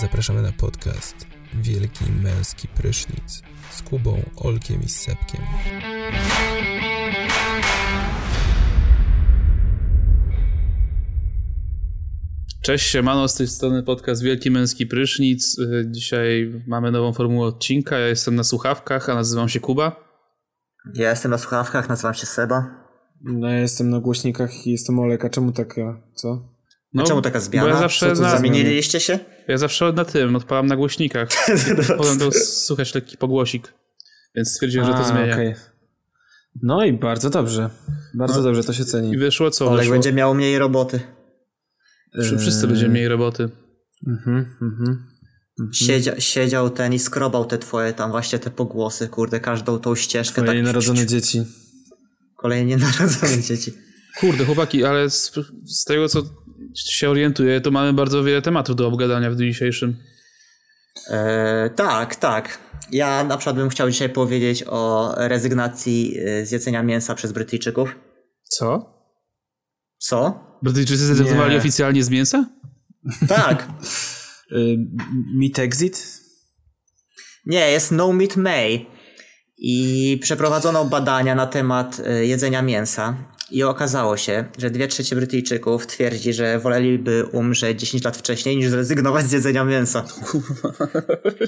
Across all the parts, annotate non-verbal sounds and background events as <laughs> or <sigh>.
zapraszamy na podcast Wielki Męski Prysznic z Kubą, Olkiem i Sepkiem. Cześć, siemano, z tej strony podcast Wielki Męski Prysznic. Y, Dzisiaj mamy nową formułę odcinka. Ja jestem na słuchawkach, a nazywam się Kuba. Ja jestem na słuchawkach, nazywam się Seba. No ja jestem na głośnikach i jestem Olek, a czemu taka, co? No, A czemu taka zmiana? Bo ja zawsze, Co Zamieniliście się? Ja zawsze na tym, odpalam na głośnikach. <laughs> Potem to słychać lekki pogłosik. Więc stwierdziłem, że to A, zmienię. okej. No i bardzo dobrze. Bardzo No. dobrze, to się ceni. I wyszło co? Olek Wyszło, będzie miał mniej roboty. Wszy- Wszyscy będziemy mieli roboty. Mhm, mhm. Siedzia, siedział ten i skrobał te twoje tam właśnie te pogłosy, kurde, każdą tą ścieżkę. Twoje tak nienarodzone dzieci. Kolejnie narodzone dzieci. Kurde, chłopaki, ale z, z tego co się orientuję, to mamy bardzo wiele tematów do obgadania w dniu dzisiejszym. E, tak, tak. Ja na przykład bym chciał dzisiaj powiedzieć o rezygnacji e, z jedzenia mięsa przez Brytyjczyków. Co? Co? Brytyjczycy zrezygnowali Nie. oficjalnie z mięsa? Tak. <laughs> Y, meet exit? Nie, jest No Meat May i przeprowadzono badania na temat e, jedzenia mięsa i okazało się, że dwie trzecie Brytyjczyków twierdzi, że woleliby umrzeć 10 lat wcześniej niż zrezygnować z jedzenia mięsa.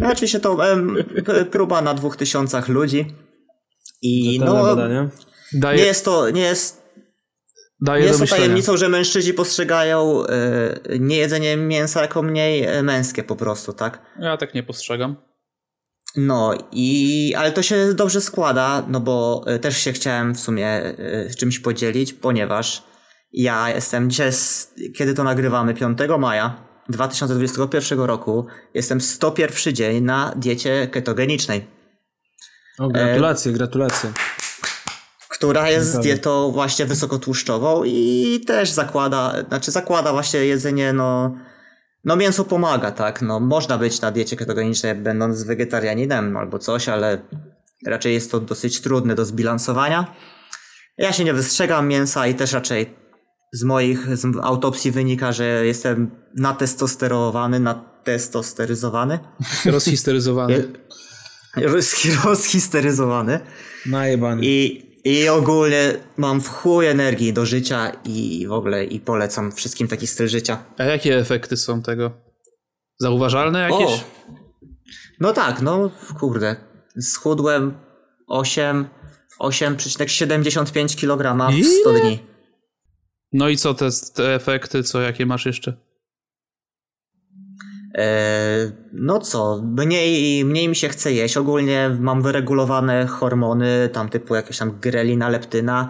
No, oczywiście to em, próba na dwóch tysiącach ludzi i Rzetelne no. Daje, nie jest to, nie jest, daje nie jest to tajemnicą, że mężczyźni postrzegają e, niejedzenie mięsa jako mniej e, męskie po prostu, tak? Ja tak nie postrzegam. No i, ale to się dobrze składa, no bo y, też się chciałem w sumie y, czymś podzielić, ponieważ ja jestem dzisiaj, kiedy to nagrywamy, 5 maja 2021 roku, jestem 101 dzień na diecie ketogenicznej, O, gratulacje, gratulacje. która jest dietą właśnie wysokotłuszczową i też zakłada, znaczy zakłada właśnie jedzenie, no, no mięso pomaga, tak, no można być na diecie ketogenicznej będąc wegetarianinem albo coś, ale raczej jest to dosyć trudne do zbilansowania. Ja się nie wystrzegam mięsa i też raczej z moich z autopsji wynika, że jestem natestosterowany, natestosteryzowany, <laughs> Rozhisteryzowany. <laughs> roz- rozhisteryzowany. Najebany. I, I ogólnie mam w chuj energii do życia i w ogóle i polecam wszystkim taki styl życia. A jakie efekty są tego? Zauważalne jakieś? O! No tak, no kurde. Schudłem 8, 8,75 kg w Ile? 100 dni. No i co te, te efekty, co jakie masz jeszcze? E, no co, mniej, mniej mi się chce jeść. Ogólnie mam wyregulowane hormony, tam typu jakieś tam grelina, leptyna.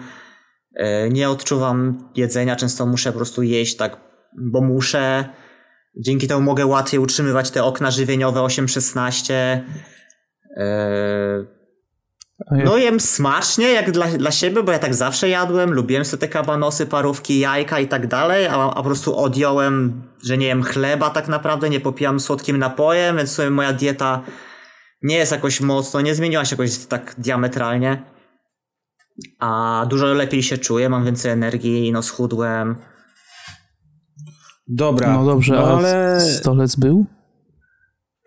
E, nie odczuwam jedzenia, często muszę po prostu jeść tak, bo muszę. Dzięki temu mogę łatwiej utrzymywać te okna żywieniowe 8-16. No jem smacznie, jak dla, dla siebie, bo ja tak zawsze jadłem, lubiłem sobie te kabanosy, parówki, jajka i tak dalej, a, a po prostu odjąłem, że nie jem chleba tak naprawdę, nie popijam słodkim napojem, więc sobie moja dieta nie jest jakoś mocno, nie zmieniła się jakoś tak diametralnie. A dużo lepiej się czuję, mam więcej energii, no schudłem. Dobra. No dobrze, no, ale... stolec był?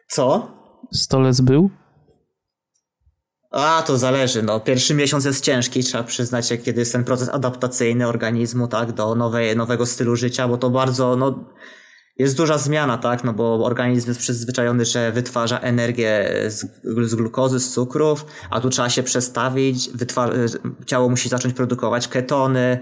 Co? Stolec był? A, to zależy, no. Pierwszy miesiąc jest ciężki, trzeba przyznać, kiedy jest ten proces adaptacyjny organizmu, tak, do nowej, nowego stylu życia, bo to bardzo, no, jest duża zmiana, tak, no bo organizm jest przyzwyczajony, że wytwarza energię z, z glukozy, z cukrów, a tu trzeba się przestawić, wytwa- ciało musi zacząć produkować ketony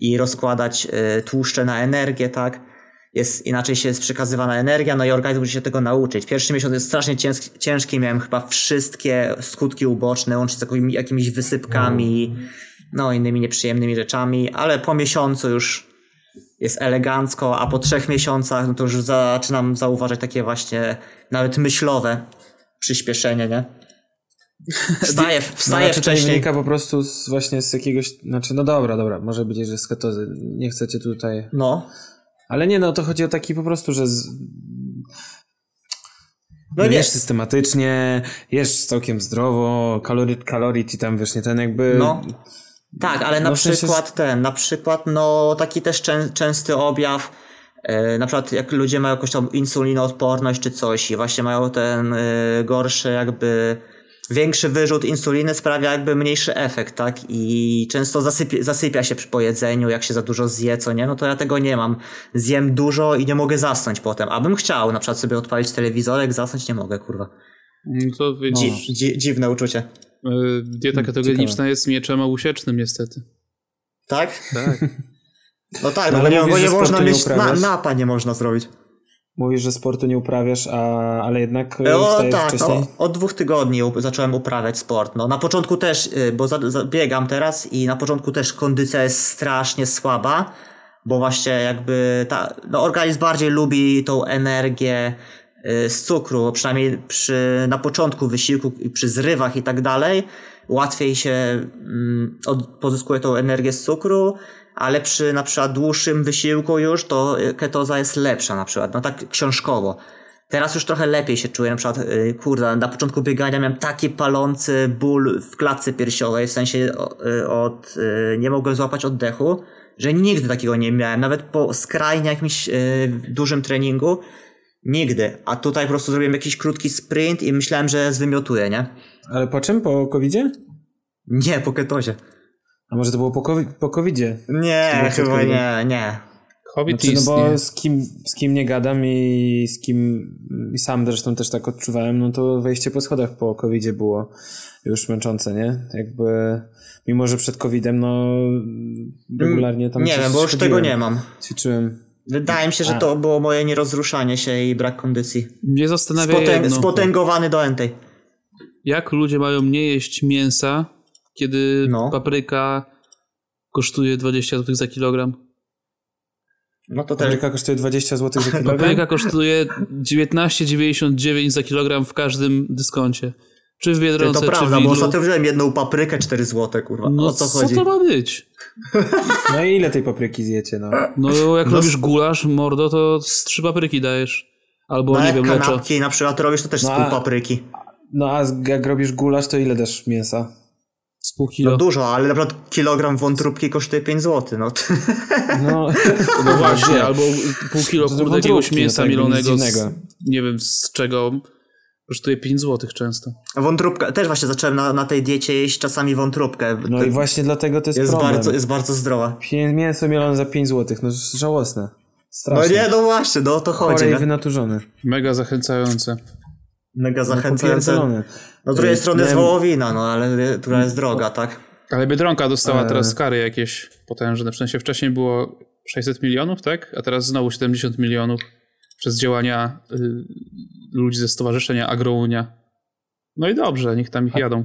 i rozkładać y, tłuszcze na energię, tak. Jest, inaczej się jest przekazywana energia, no i organizm musi się tego nauczyć. Pierwszy miesiąc jest strasznie ciężki, ciężki miałem chyba wszystkie skutki uboczne, łącznie z jakimi, jakimiś wysypkami, no innymi nieprzyjemnymi rzeczami, ale po miesiącu już jest elegancko, a po trzech miesiącach no to już zaczynam zauważać takie właśnie nawet myślowe przyspieszenie, nie? Wstaję, <laughs> No, wstaję nie wcześniej. wynika po prostu z, właśnie z jakiegoś... Znaczy, no dobra, dobra, może być, że z ketozy. Nie chcecie tutaj... No. Ale nie, no to chodzi o taki po prostu, że z... No jesz systematycznie, jesz całkiem zdrowo, kalorii, kalorii ci tam, wiesz, nie ten jakby... No. Tak, ale na No sensie, przykład ten, na przykład no taki też czę, częsty objaw E, na przykład jak ludzie mają jakąś tam insulinoodporność czy coś i właśnie mają ten e, gorszy jakby większy wyrzut insuliny sprawia jakby mniejszy efekt, tak? I często zasypia, zasypia się przy pojedzeniu, jak się za dużo zje, co nie? No to ja tego nie mam. Zjem dużo i nie mogę zasnąć potem. Abym chciał na przykład sobie odpalić telewizorek, zasnąć nie mogę, kurwa. No to Dzi dzi dziwne uczucie. e, dieta ketogeniczna jest mieczem obusiecznym niestety. Tak? Tak. No tak, No no, bo ale nie, mówisz, bo nie można mieć, na, napa nie można zrobić. Mówisz, że sportu nie uprawiasz, a, ale jednak E, O tak, wcześniej. o, od dwóch tygodni u- zacząłem uprawiać sport. No na początku też, y, bo za, za, biegam teraz i na początku też kondycja jest strasznie słaba, bo właśnie jakby ta, no organizm bardziej lubi tą energię y, z cukru, przynajmniej przy, na początku wysiłku, i przy zrywach i tak dalej, łatwiej się mm, od, pozyskuje tą energię z cukru, ale przy na przykład dłuższym wysiłku już to y, ketoza jest lepsza na przykład, no tak książkowo. Teraz już trochę lepiej się czuję, na przykład, yy, kurde, na początku biegania miałem taki palący ból w klatce piersiowej, w sensie y, od, y, nie mogłem złapać oddechu, że nigdy takiego nie miałem, nawet po skrajnie jakimś y, dużym treningu, nigdy. A tutaj po prostu zrobiłem jakiś krótki sprint i myślałem, że zwymiotuję, nie? Ale po czym? Po covidzie? Nie, po ketozie. A może to było po, COVID, po covidzie? Nie, chyba nie, nie. Hobbit Znaczy, no bo z kim, z kim nie gadam i z kim i sam zresztą też tak odczuwałem, no to wejście po schodach po covidzie było już męczące, nie? Jakby, mimo że przed covidem, no regularnie tam Nie coś wiem, bo już tego nie mam. Ćwiczyłem. Wydaje mi się, że A. to było moje nierozruszanie się i brak kondycji. Mnie zastanawia Spotęg spotęgowany do entej. Jak ludzie mają nie jeść mięsa, kiedy No. papryka kosztuje 20 zł za kilogram? No to też Papryka kosztuje 20 zł za <laughs> kilogram? Papryka kosztuje 19,99 za kilogram w każdym dyskoncie. Czy w Biedronce, to czy w prawda, bo ostatnio wziąłem jedną paprykę 4 zł, kurwa. No o co co chodzi? to ma być? No i ile tej papryki zjecie, no? No jak No robisz gulasz, mordo, to z trzy papryki dajesz. Albo, No nie jak wiem, leczo. kanapki na przykład robisz, to też z No pół a- papryki. No a z- jak robisz gulasz, to ile dasz mięsa? Z pół No kilo. dużo, ale na przykład kilogram wątróbki kosztuje 5 zł, no. No, <laughs> No właśnie, albo pół kilo kurde jakiegoś no mięsa tak, nic mielonego, z, nie wiem z czego, kosztuje 5 zł często. Wątróbka, też właśnie zacząłem na, na tej diecie jeść czasami wątróbkę. no To i właśnie dlatego to jest, jest, problem. bardzo, jest bardzo zdrowa. Mięso mielone za 5 zł, no żałosne. No Straszne. nie, no właśnie, no o to chodzi, Chore i nie? wynaturzone. Mega zachęcające. Mega zachęcające. Popierdolone. No z drugiej Y, strony jest wołowina, no ale która jest droga, tak? Ale Biedronka dostała Eee. teraz kary jakieś potężne. W sensie wcześniej było 600 milionów, tak? A teraz znowu 70 milionów przez działania y, ludzi ze stowarzyszenia Agrounia. No i dobrze, niech tam ich jadą.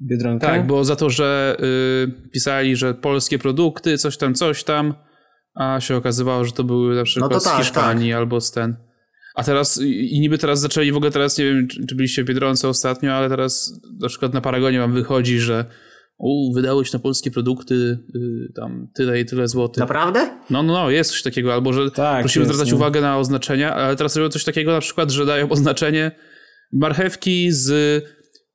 Biedronka? Tak, bo za to, że y, pisali, że polskie produkty, coś tam, coś tam, a się okazywało, że to były na przykład to z tak, Hiszpanii albo z ten. A teraz, i niby teraz zaczęli, w ogóle teraz, nie wiem, czy, czy byliście w Biedronce ostatnio, ale teraz na przykład na Paragonie wam wychodzi, że u, wydałeś na polskie produkty y, tam tyle i tyle złotych. Naprawdę? No, no, no, jest coś takiego, albo że Tak, prosimy jest, zwracać no. uwagę na oznaczenia, ale teraz robią coś takiego na przykład, że dają <laughs> oznaczenie marchewki z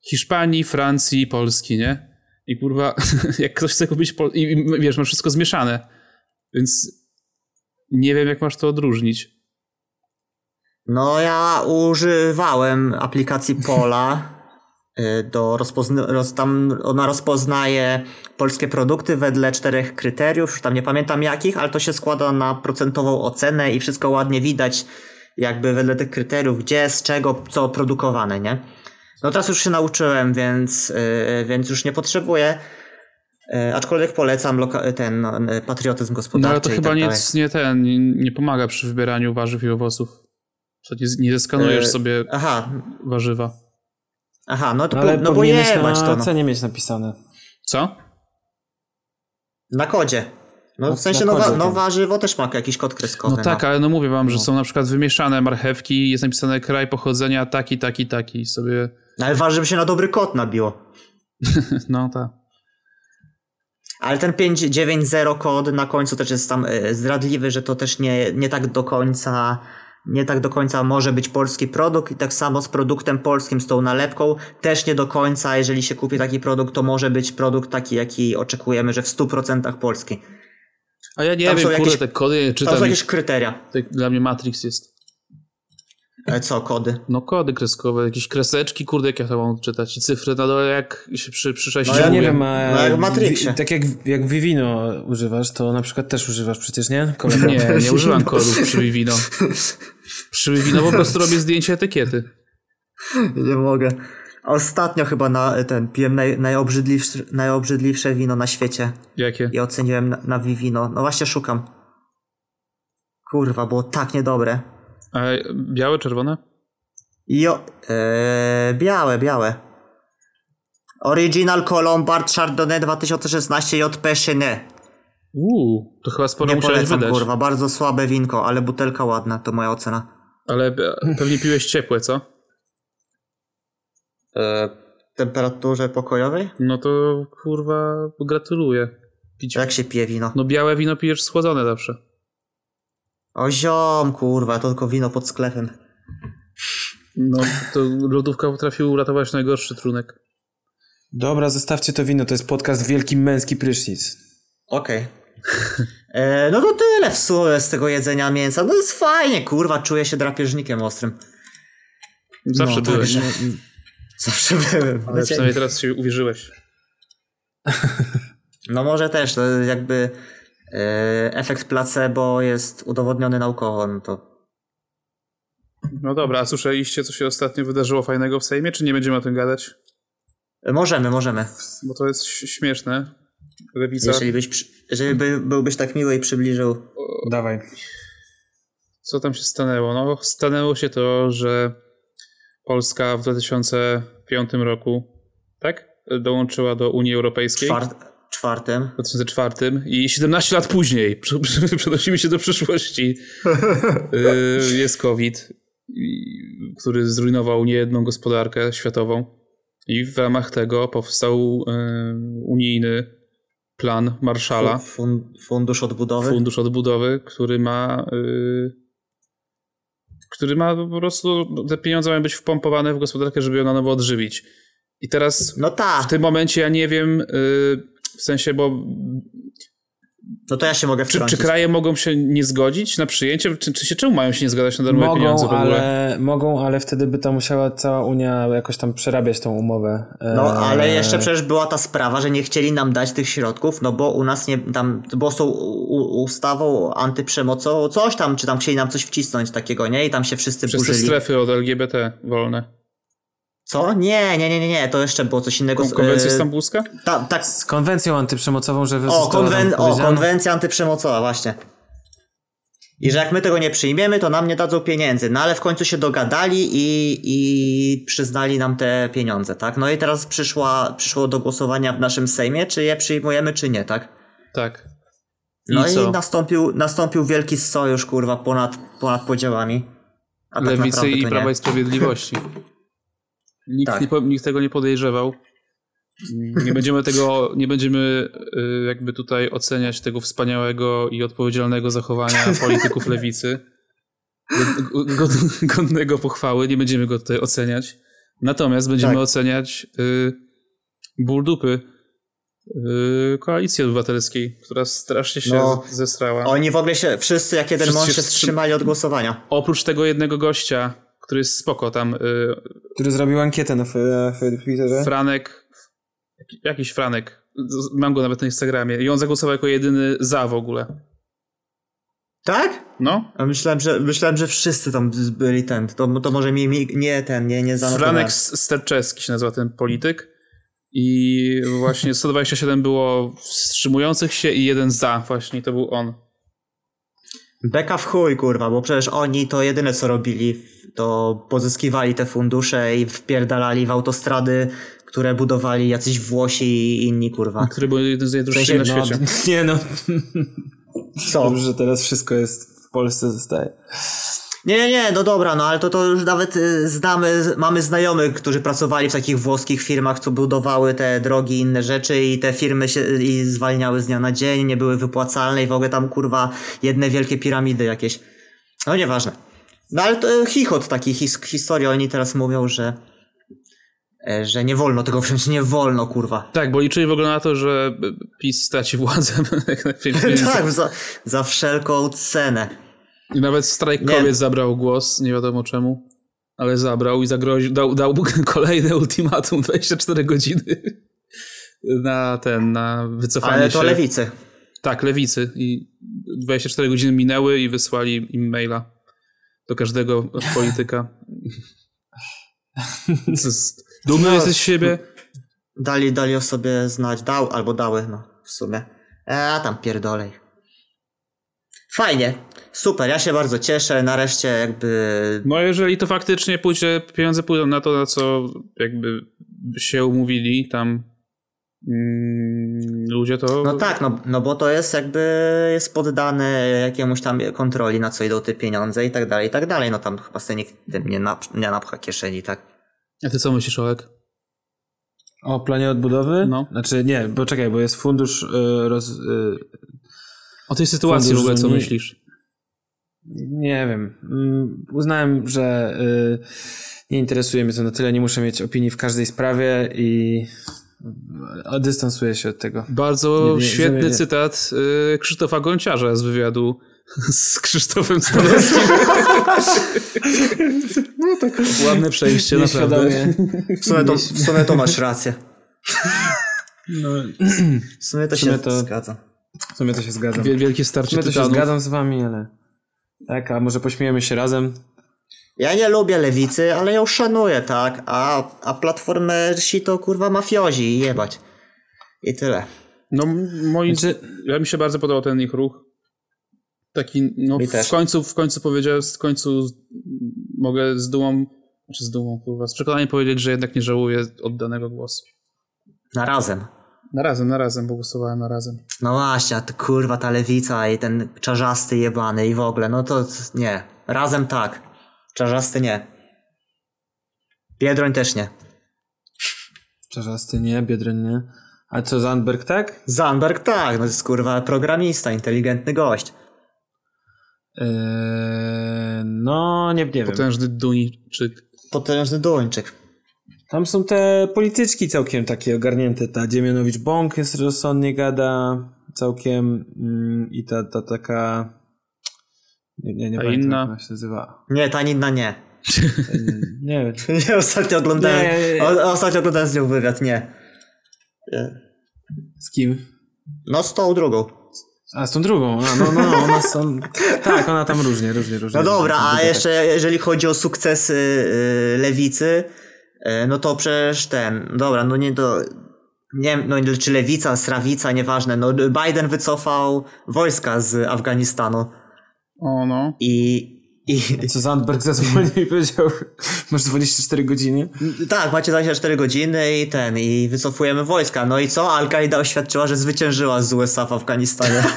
Hiszpanii, Francji, Polski, nie? I kurwa, <laughs> jak ktoś chce kupić, pol- i, i wiesz, ma wszystko zmieszane, więc nie wiem, jak masz to odróżnić. No ja używałem aplikacji Pola <laughs> y, do rozpozna- roz, tam ona rozpoznaje polskie produkty wedle czterech kryteriów, już tam nie pamiętam jakich, ale to się składa na procentową ocenę i wszystko ładnie widać jakby wedle tych kryteriów, gdzie, z czego, co produkowane, nie? No teraz już się nauczyłem, więc, y, więc już nie potrzebuję. Y, Aczkolwiek polecam loka- ten no, patriotyzm No gospodarczy. ale to chyba tak dalej. nic nie ten, nie pomaga przy wybieraniu warzyw i owoców. Że nie, nie zeskanujesz E, sobie Aha, warzywa. aha, no to Ale po, no bo jebać na to. No. cenie mieć napisane. Co? Na kodzie. No w sensie no, wa- no warzywo też ma jakiś kod kreskowy. No tak, ale no mówię wam, że są na przykład wymieszane marchewki, jest napisane kraj pochodzenia taki, taki, taki sobie, No, ale ważne, żeby się na dobry kod nabiło. <laughs> no tak. Ale ten 590 kod na końcu też jest tam y, zdradliwy, że to też nie, nie tak do końca nie tak do końca może być polski produkt i tak samo z produktem polskim, z tą nalepką też nie do końca, jeżeli się kupi taki produkt, to może być produkt taki, jaki oczekujemy, że w 100% polski. A ja nie Tam są wiem, kurde, jakieś- te kody Tam czytam. są i- jakieś kryteria. to Dla mnie Matrix jest. E, Co, kody? No kody kreskowe, jakieś kreseczki, kurde, jak ja to mam czytać. I cyfry na dole, jak się przy, przy No No ja nie wiem, a No jak w Matrixie. tak jak, jak Vivino używasz, to na przykład też używasz przecież, nie? Kolego? Nie, nie <laughs> używam kodów przy Vivino. Przy Vivino po prostu robię zdjęcie etykiety. Nie mogę. Ostatnio chyba na ten piłem naj, najobrzydliwsze, najobrzydliwsze wino na świecie Jakie? i oceniłem na, na Vivino. No właśnie szukam. Kurwa, było tak niedobre. A białe, czerwone? Jo, e, białe, białe. Original Colombard Chardonnay 2016 JP Chenet. Uuu, to chyba sporo Nie musiałeś polecam, wydać. kurwa, bardzo słabe winko, ale butelka ładna, to moja ocena. Ale e, pewnie piłeś ciepłe, co? E, temperaturze pokojowej? No to kurwa gratuluję. Pić. Jak się pije wino? No białe wino pijesz schłodzone zawsze. O ziom, kurwa, to tylko wino pod sklepem. No to lodówka potrafi uratować najgorszy trunek. Dobra, zostawcie to wino, to jest podcast Wielki Męski Prysznic. Okej. <laughs> E, No to tyle w sumie z tego jedzenia mięsa. No jest fajnie, kurwa, czuję się drapieżnikiem ostrym. Zawsze No, byłeś. także- <laughs> Zawsze byłem. Ale przynajmniej teraz się uwierzyłeś. No może też, to jakby efekt placebo jest udowodniony naukowo, no to No dobra, a słyszeliście, co się ostatnio wydarzyło fajnego w Sejmie, czy nie będziemy o tym gadać? e, możemy, możemy. Bo to jest śmieszne. Lewica. Jeżeli, byś, jeżeli by, byłbyś tak miły i przybliżył. Dawaj. Co tam się stanęło? No, stanęło się to, że Polska w 2005 roku, tak? Dołączyła do Unii Europejskiej. Czwart, czwartym. W 2004 i 17 lat później, <laughs> prze- prze- przenosimy się do przyszłości, y, jest COVID, który zrujnował niejedną gospodarkę światową. I w ramach tego powstał y, unijny plan Marszala, Fun, fundusz odbudowy. fundusz odbudowy, który ma. y, który ma po prostu. Te pieniądze mają być wpompowane w gospodarkę, żeby ją na nowo odżywić. I teraz No tak, w tym momencie ja nie wiem, y, w sensie, bo no to ja się mogę czy, czy wtrącić. kraje mogą się nie zgodzić na przyjęcie? Czy, czy się czemu mają się nie zgadzać na darmowe pieniądze Mogą w ogóle? ale, mogą, ale wtedy by tam musiała cała Unia jakoś tam przerabiać tą umowę. No, ale Eee, jeszcze przecież była ta sprawa, że nie chcieli nam dać tych środków, no bo u nas nie, tam, bo z tą u- u- ustawą antyprzemocową, coś tam, czy tam chcieli nam coś wcisnąć takiego, nie? I tam się wszyscy Przez burzyli. strefy od LGBT wolne. Co? Nie, nie, nie, nie, nie, to jeszcze było coś innego. Kon- Konwencja E, stambulska? ta, tak, Z konwencją antyprzemocową, że o, konwen, o, konwencja antyprzemocowa, właśnie. I że jak my tego nie przyjmiemy, to nam nie dadzą pieniędzy. No ale w końcu się dogadali i, i przyznali nam te pieniądze, tak? No i teraz przyszła, przyszło do głosowania w naszym Sejmie, czy je przyjmujemy, czy nie, tak? Tak. I No i, co? nastąpił, nastąpił wielki sojusz, kurwa, ponad, ponad podziałami. A tak Lewicy naprawdę i Prawa nie. i Sprawiedliwości. <laughs> Nikt, Tak. nie, nikt tego nie podejrzewał. Nie będziemy tego, nie będziemy y, jakby tutaj oceniać tego wspaniałego i odpowiedzialnego zachowania <laughs> polityków lewicy. God- god- Godnego pochwały, nie będziemy go tutaj oceniać. Natomiast będziemy Tak. oceniać y, ból dupy y, koalicji obywatelskiej, która strasznie się No. zesrała. Oni w ogóle się, wszyscy jak jeden Wszyscy mąż się się wstrzym- wstrzymali od głosowania. Oprócz tego jednego gościa, który jest spoko tam, y, Który zrobił ankietę na Tw- Twitterze. Franek, jakiś Franek, mam go nawet na Instagramie i on zagłosował jako jedyny za w ogóle. Tak? No, A myślałem, że, myślałem, że wszyscy tam byli ten. To, to może mi, mi nie ten, nie, nie zanotowałem. Franek Sterczewski się nazywa ten polityk i właśnie <laughs> 127 było wstrzymujących się i jeden za właśnie, to był on. Beka w chuj, kurwa, bo przecież oni to jedyne co robili, to pozyskiwali te fundusze i wpierdalali w autostrady, które budowali jacyś Włosi i inni, kurwa. Który był jeden z najdroższych na sensie, świecie. <laughs> Nie no, <laughs> Co? dobrze, że teraz wszystko jest w Polsce zostaje. Nie, nie, nie, no dobra, no ale to, to już nawet y, znamy, mamy znajomych, którzy pracowali w takich włoskich firmach, co budowały te drogi i inne rzeczy i te firmy się i zwalniały z dnia na dzień, nie były wypłacalne i w ogóle tam kurwa jedne wielkie piramidy jakieś. No nieważne. No ale to chichot taki his, historii, oni teraz mówią, że e, że nie wolno tego wziąć, nie wolno, kurwa. Tak, bo liczyli w ogóle na to, że PiS straci władzę. <laughs> tak, za, za wszelką cenę. I nawet strajk Nie. kobiet zabrał głos, nie wiadomo czemu, ale zabrał i zagroził, dał, dał <laughs> kolejne ultimatum 24 godziny <laughs> na ten, na wycofanie Ale to się. lewicy. Tak, lewicy. I 24 godziny minęły i wysłali im maila do każdego polityka. <laughs> Dumny No, jesteś z siebie? Dali, dali o sobie znać, dał, albo dały, no, w sumie. E, A tam pierdolej. Fajnie, super, ja się bardzo cieszę, nareszcie jakby... No jeżeli to faktycznie pójdzie, pieniądze pójdą na to, na co jakby się umówili tam mm, ludzie, to... No tak, no, no bo to jest jakby, jest poddane jakiemuś tam kontroli, na co idą te pieniądze i tak dalej, i tak dalej. No tam chyba sobie nikt nie, nap, nie napcha kieszeni, tak? A ty co myślisz, Olek? O planie odbudowy? No. Znaczy nie, bo czekaj, bo jest fundusz y, roz... Y, O tej sytuacji Fundusz w ogóle co nie- myślisz? nie wiem. Mm, Uznałem, że y, nie interesuje mnie to na tyle, nie muszę mieć opinii w każdej sprawie i dystansuję się od tego. Bardzo Nie, nie, świetny nie, cytat y, Krzysztofa Gonciarza z wywiadu <laughs> z Krzysztofem Stanowskim. no tak. Ładne przejście, naprawdę. W sumie to, w sumie to masz rację. No, W sumie to W sumie się to- zgadza. W sumie to się zgadzam. Wie- Wielkie W starcie sumie to się zgadzam z wami, ale... Tak, a może pośmiejemy się razem? Ja nie lubię lewicy, ale ją szanuję, tak? A, a platformersi to kurwa mafiozi i jebać. I tyle. No m- moi, Znaczy- ja mi się bardzo podobał ten ich ruch. Taki, no Mi w też. końcu, w końcu powiedział, w końcu mogę z dumą, znaczy z dumą, kurwa, z przekonaniem powiedzieć, że jednak nie żałuję oddanego głosu. Na razem. Na razem, na razem, bo głosowałem na razem. No właśnie, a to kurwa ta lewica i ten czarzasty jebany i w ogóle, no to nie. Razem tak. Czarzasty nie. Biedroń też nie. Czarzasty nie, Biedroń nie. A co, Zandberg tak? Zandberg tak, no to jest kurwa programista, inteligentny gość. Eee, no, nie, nie wiem. Potężny Duńczyk. Potężny Duńczyk. Tam są te polityczki całkiem takie ogarnięte. Ta Dziemianowicz-Bąk jest rozsądnie gada całkiem mm, i ta, ta taka... Nie, nie, nie A pamiętam inna? jak ona się nazywa. Nie, ta inna nie. <laughs> Nie wiem. <laughs> Nie, ostatnio oglądałem, Nie, nie, nie. O, ostatnio oglądałem z nią wywiad, nie. Nie. Z kim? No z tą drugą. A, z tą drugą. A, no, no, no, ona są... Tak, ona tam różnie, różnie, różnie. No dobra, różnie, a jeszcze jeżeli chodzi o sukcesy y, lewicy, y, no to przecież ten, dobra, no nie do, nie wiem, no czy lewica, srawica, nieważne, no Biden wycofał wojska z Afganistanu O no. i, i. Co Zandberg zadzwonił i powiedział, <laughs> masz 24 godziny. tak, macie 24 godziny i ten, i wycofujemy wojska, no i co? Al-Qaida oświadczyła, że zwyciężyła z USA w Afganistanie. <laughs>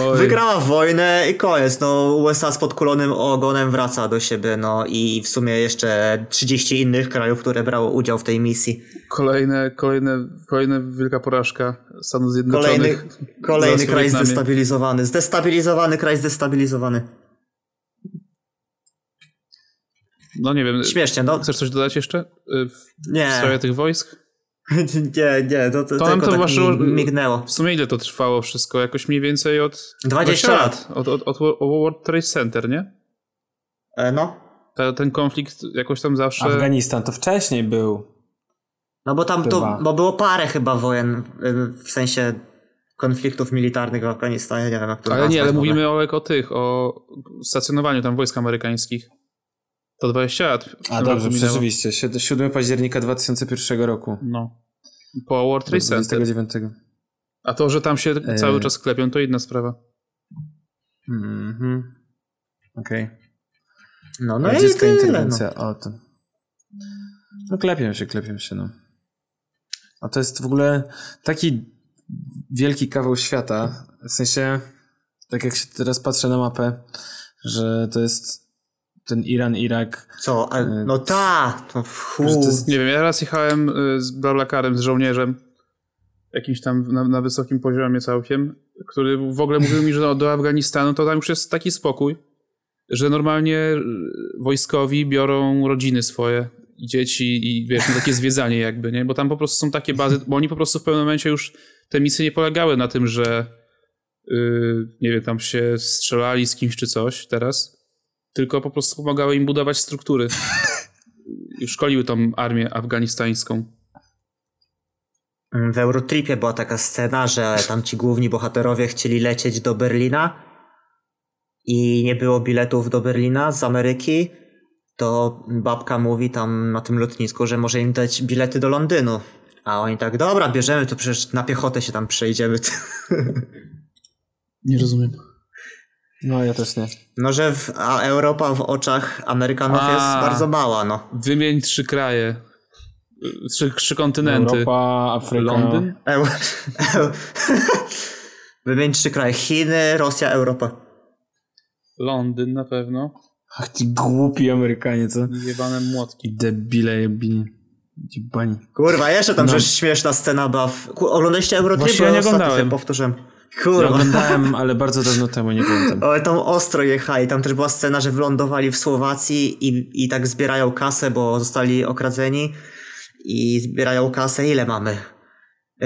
Oj. Wygrała wojnę i koniec. No, USA z podkulonym ogonem wraca do siebie, no i w sumie jeszcze 30 innych krajów, które brało udział w tej misji. Kolejne, kolejne, kolejna wielka porażka Stanów Zjednoczonych. Kolejny, kolejny kraj Wietnamie. zdestabilizowany. Zdestabilizowany kraj zdestabilizowany. No nie wiem, Śmiesznie, no. chcesz coś dodać jeszcze y, w Nie, sprawie tych wojsk? <laughs> nie, nie, to, to, To nam tylko to tak mignęło. W sumie ile to trwało wszystko? Jakoś mniej więcej od 20 lat. Od, od, od, od World Trade Center, nie? E, No, Ta, ten konflikt jakoś tam zawsze... Afganistan to wcześniej był. no bo tam to, bo było parę chyba wojen, y, w sensie konfliktów militarnych w Afganistanie, nie wiem jak to Ale nie, ale mówimy Olek o tych, o stacjonowaniu tam wojsk amerykańskich. To 20 lat. A dobrze, rzeczywiście. Sied- 7 października 2001 roku. No. Po World Trade Center. 29. A to, że tam się E. cały czas klepią, to inna sprawa. Mhm. Okej. No, no i Radziecka tyle, no. interwencja. O tym. No klepią się, klepią się, no. A to jest w ogóle taki wielki kawał świata. W sensie, tak jak się teraz patrzę na mapę, że to jest ten Iran, Irak. Co? A, E, no ta! To że to jest- Nie wiem, ja raz jechałem y, z Blablakarem, z żołnierzem, jakimś tam na, na wysokim poziomie całkiem, który w ogóle mówił mi, że do, do Afganistanu to tam już jest taki spokój, że normalnie wojskowi biorą rodziny swoje i dzieci i wiesz, no takie zwiedzanie jakby, nie? Bo tam po prostu są takie bazy, bo oni po prostu w pewnym momencie już te misje nie polegały na tym, że yy, nie wiem, tam się strzelali z kimś czy coś teraz, tylko po prostu pomagały im budować struktury. <laughs> Szkoliły tą armię afganistańską. W Eurotripie była taka scena, że tam ci główni bohaterowie chcieli lecieć do Berlina i nie było biletów do Berlina z Ameryki, to babka mówi tam na tym lotnisku, że może im dać bilety do Londynu. A oni tak, dobra, bierzemy, to przecież na piechotę się tam przejdziemy. <laughs> Nie rozumiem. No, ja też nie. No, że w, a Europa w oczach Amerykanów A. jest bardzo mała, no. Wymień trzy kraje. Trzy, trzy kontynenty. Europa, Afryka. Londyn? Eu, eu, wymień trzy kraje. Chiny, Rosja, Europa. Londyn na pewno. Ach, ci głupi Amerykanie, co? Jebane młotki. Debile jebini. Jebani. Kurwa, jeszcze tam No. przecież śmieszna scena była. W... Oglądaliście Eurotrip? Właśnie ja nie oglądałem. Ja Kurwa. oglądałem, ale bardzo dawno temu, nie pamiętam. Ale tam ostro jechali. Tam też była scena, że wylądowali w Słowacji i, i tak zbierają kasę, bo zostali okradzeni. I zbierają kasę. Ile mamy?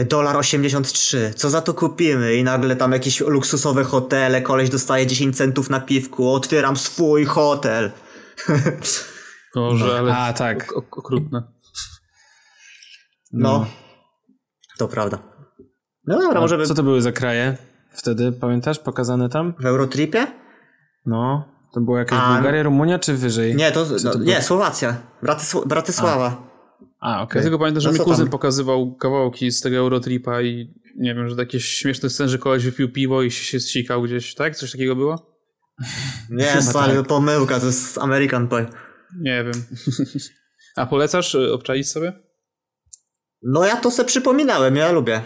Dolar 83. Co za to kupimy? I nagle tam jakieś luksusowe hotele. Koleś dostaje 10 centów na piwku. Otwieram swój hotel. <laughs> Boże, ale A, tak. ok- okrutne. No. To prawda. No dobra, może by Co to były za kraje wtedy, pamiętasz, pokazane tam? w Eurotripie? No, to była jakaś A- Bułgaria, Rumunia czy wyżej? Nie, to, no, to nie, Słowacja. Bratysł- Bratysława. A, okej. Ja tylko pamiętam, że No mi kuzyn tam? pokazywał kawałki z tego Eurotripa i nie wiem, że takie śmieszne sceny, że koleś wypił piwo i się zsikał gdzieś, tak? Coś takiego było? <laughs> Nie, stary, tak. pomyłka, to jest American Pie. Nie wiem. <laughs> A polecasz y, obczaić sobie? No ja to sobie przypominałem, ja lubię.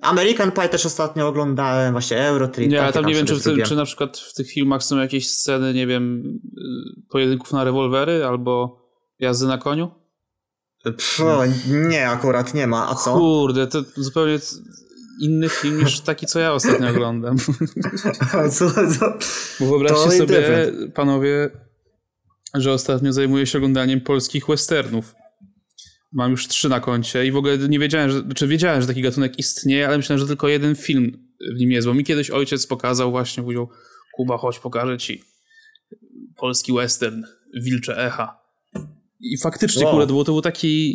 American Pie też ostatnio oglądałem, właśnie Eurotrip. Nie, tam nie wiem, czy, czy na przykład w tych filmach są jakieś sceny, nie wiem, y, pojedynków na rewolwery albo jazdy na koniu? Pff, nie, akurat nie ma, a co? Kurde, to zupełnie inny film niż taki, co ja ostatnio oglądam. <laughs> co, co? Bo wyobraźcie sobie, different. panowie, że ostatnio zajmuję się oglądaniem polskich westernów. Mam już trzy na koncie i w ogóle nie wiedziałem, że, czy wiedziałem, że taki gatunek istnieje, ale myślałem, że tylko jeden film w nim jest, bo mi kiedyś ojciec pokazał właśnie, mówił, Kuba, chodź, pokażę ci polski western, Wilcze Echa. I faktycznie, Wow. kurde, to to był taki,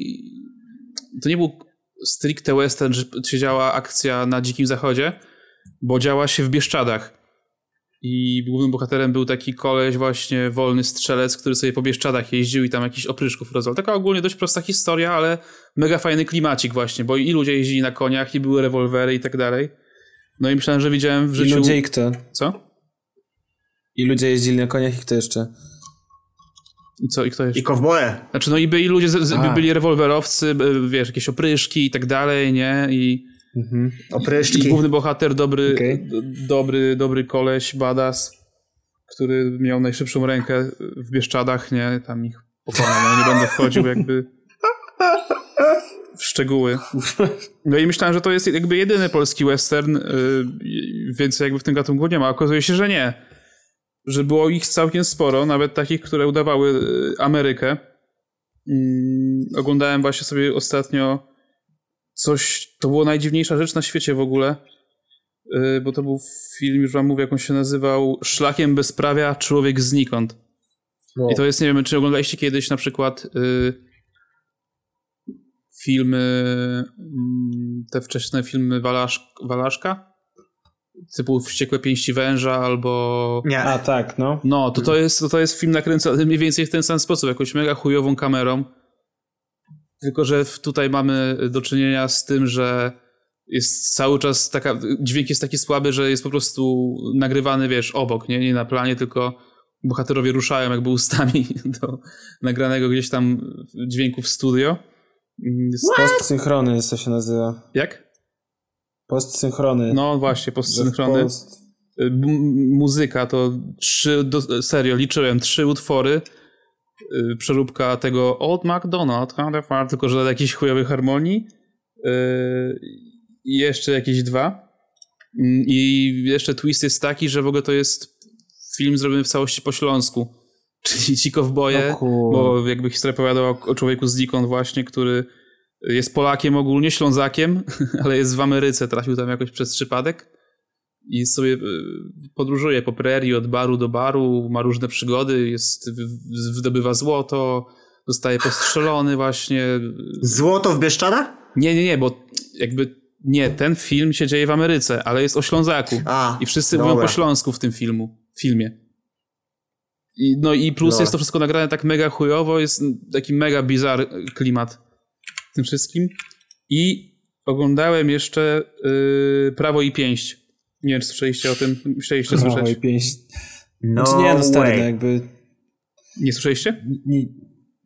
to nie był stricte western, że się działa akcja na Dzikim Zachodzie, bo działa się w Bieszczadach. I głównym bohaterem był taki koleś właśnie, wolny strzelec, który sobie po Bieszczadach jeździł i tam jakiś opryszków rozwał. Taka ogólnie dość prosta historia, ale mega fajny klimacik właśnie, bo i ludzie jeździli na koniach, i były rewolwery i tak dalej. No i myślałem, że widziałem w I życiu... ludzie i kto? Co? I ludzie jeździli na koniach i kto jeszcze? I co? I kto jeszcze? I kowboje. Znaczy, no i byli ludzie, z, z, byli rewolwerowcy, b- wiesz, jakieś opryszki i tak dalej, nie? I, Mhm. i główny bohater, dobry, d- dobry, dobry koleś, badass, który miał najszybszą rękę w Bieszczadach, nie? Tam ich pokonał, no nie będę wchodził jakby w szczegóły. No i myślałem, że to jest jakby jedyny polski western, y, więcej jakby w tym gatunku nie ma. Okazuje się, że nie. Że było ich całkiem sporo, nawet takich, które udawały y, Amerykę. Mm, Oglądałem właśnie sobie ostatnio coś, to było najdziwniejsza rzecz na świecie w ogóle, y, bo to był film, już wam mówię, jak on się nazywał, Szlakiem Bezprawia, Człowiek Znikąd. I to jest, nie wiem, czy oglądaliście kiedyś na przykład y, filmy, mm, te wczesne filmy Walasz, Walaszka? Typu Wściekłe Pięści Węża albo... Nie. A, tak, no. No, to to jest, to to jest film nakręcony mniej więcej w ten sam sposób, jakąś mega chujową kamerą. Tylko, że tutaj mamy do czynienia z tym, że jest cały czas taka, dźwięk jest taki słaby, że jest po prostu nagrywany, wiesz, obok, nie, nie na planie, tylko bohaterowie ruszają jakby ustami <laughs> do nagranego gdzieś tam dźwięku w studio. Postsynchrony to się nazywa. Jak? Postsynchrony. No właśnie, postsynchrony. Post... Muzyka to trzy, do, serio, liczyłem, trzy utwory. Y, Przeróbka tego Old MacDonald, far, tylko że jakiejś chujowej harmonii. Y, I jeszcze jakieś dwa. Mm, I jeszcze twist jest taki, że w ogóle to jest film zrobiony w całości po śląsku. <laughs> Czyli ci kowboje, No kur- bo jakby historia opowiadała o, człowieku z Nikon właśnie, który jest Polakiem ogólnie, Ślązakiem, <laughs> ale jest w Ameryce, trafił tam jakoś przez przypadek i sobie y, podróżuje po prerii od baru do baru, ma różne przygody, jest, wydobywa złoto, zostaje postrzelony właśnie. Złoto w Bieszczadach? Nie, nie, nie, bo jakby nie, ten film się dzieje w Ameryce, ale jest o Ślązaku. A, I wszyscy dobra. mówią po śląsku w tym filmu, filmie. I, no i plus Dobra. jest to wszystko nagrane tak mega chujowo, jest taki mega bizar klimat w tym wszystkim. I oglądałem jeszcze y, Prawo i Pięść. Nie wiem, czy słyszeliście o tym, musieliście Prawo słyszeć. pięść. No Znaczy nie, no stary, way. no jakby... Nie słyszeliście? Nie.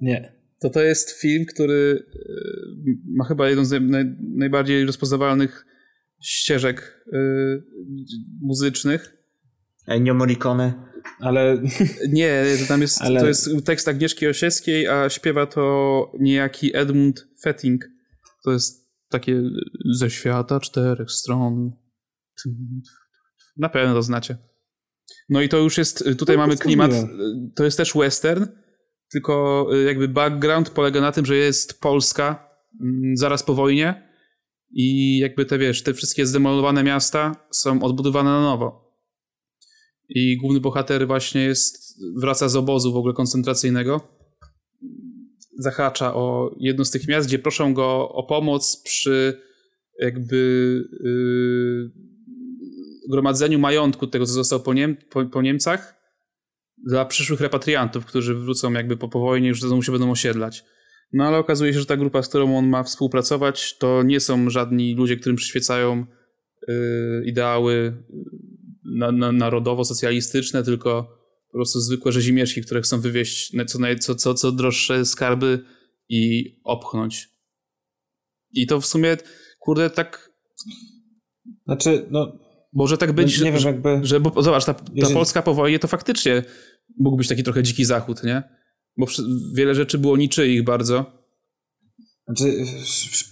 nie. To to jest film, który y, ma chyba jedną z naj, najbardziej rozpoznawalnych ścieżek y, muzycznych. Ennio Morricone. Ale <laughs> Nie, to tam jest, Ale- to jest tekst Agnieszki Osieckiej, a śpiewa to niejaki Edmund Fetting. To jest takie ze świata czterech stron. Na pewno to znacie. No i to już jest, tutaj No, mamy to klimat, zrobiłem. to jest też western, tylko jakby background polega na tym, że jest Polska mm, zaraz po wojnie i jakby te, wiesz, te wszystkie zdemolowane miasta są odbudowane na nowo. I główny bohater właśnie jest, wraca z obozu w ogóle koncentracyjnego. Zahacza o jedno z tych miast, gdzie proszą go o pomoc przy jakby yy, gromadzeniu majątku tego, co został po, Niem po, po Niemcach dla przyszłych repatriantów, którzy wrócą jakby po, po wojnie, już znowu się będą osiedlać. No ale okazuje się, że ta grupa, z którą on ma współpracować, to nie są żadni ludzie, którym przyświecają yy, ideały na, na, narodowo-socjalistyczne, tylko po prostu zwykłe rzezimieszki, które chcą wywieźć co, naj, co, co, co droższe skarby i opchnąć. I to w sumie, kurde, tak znaczy, no... może tak być, nie wiem, że, jakby... że bo, zobacz, ta, ta Jeżeli- Polska po wojnie to faktycznie mógł być taki trochę dziki zachód, nie? Bo wiele rzeczy było niczyich bardzo. Znaczy,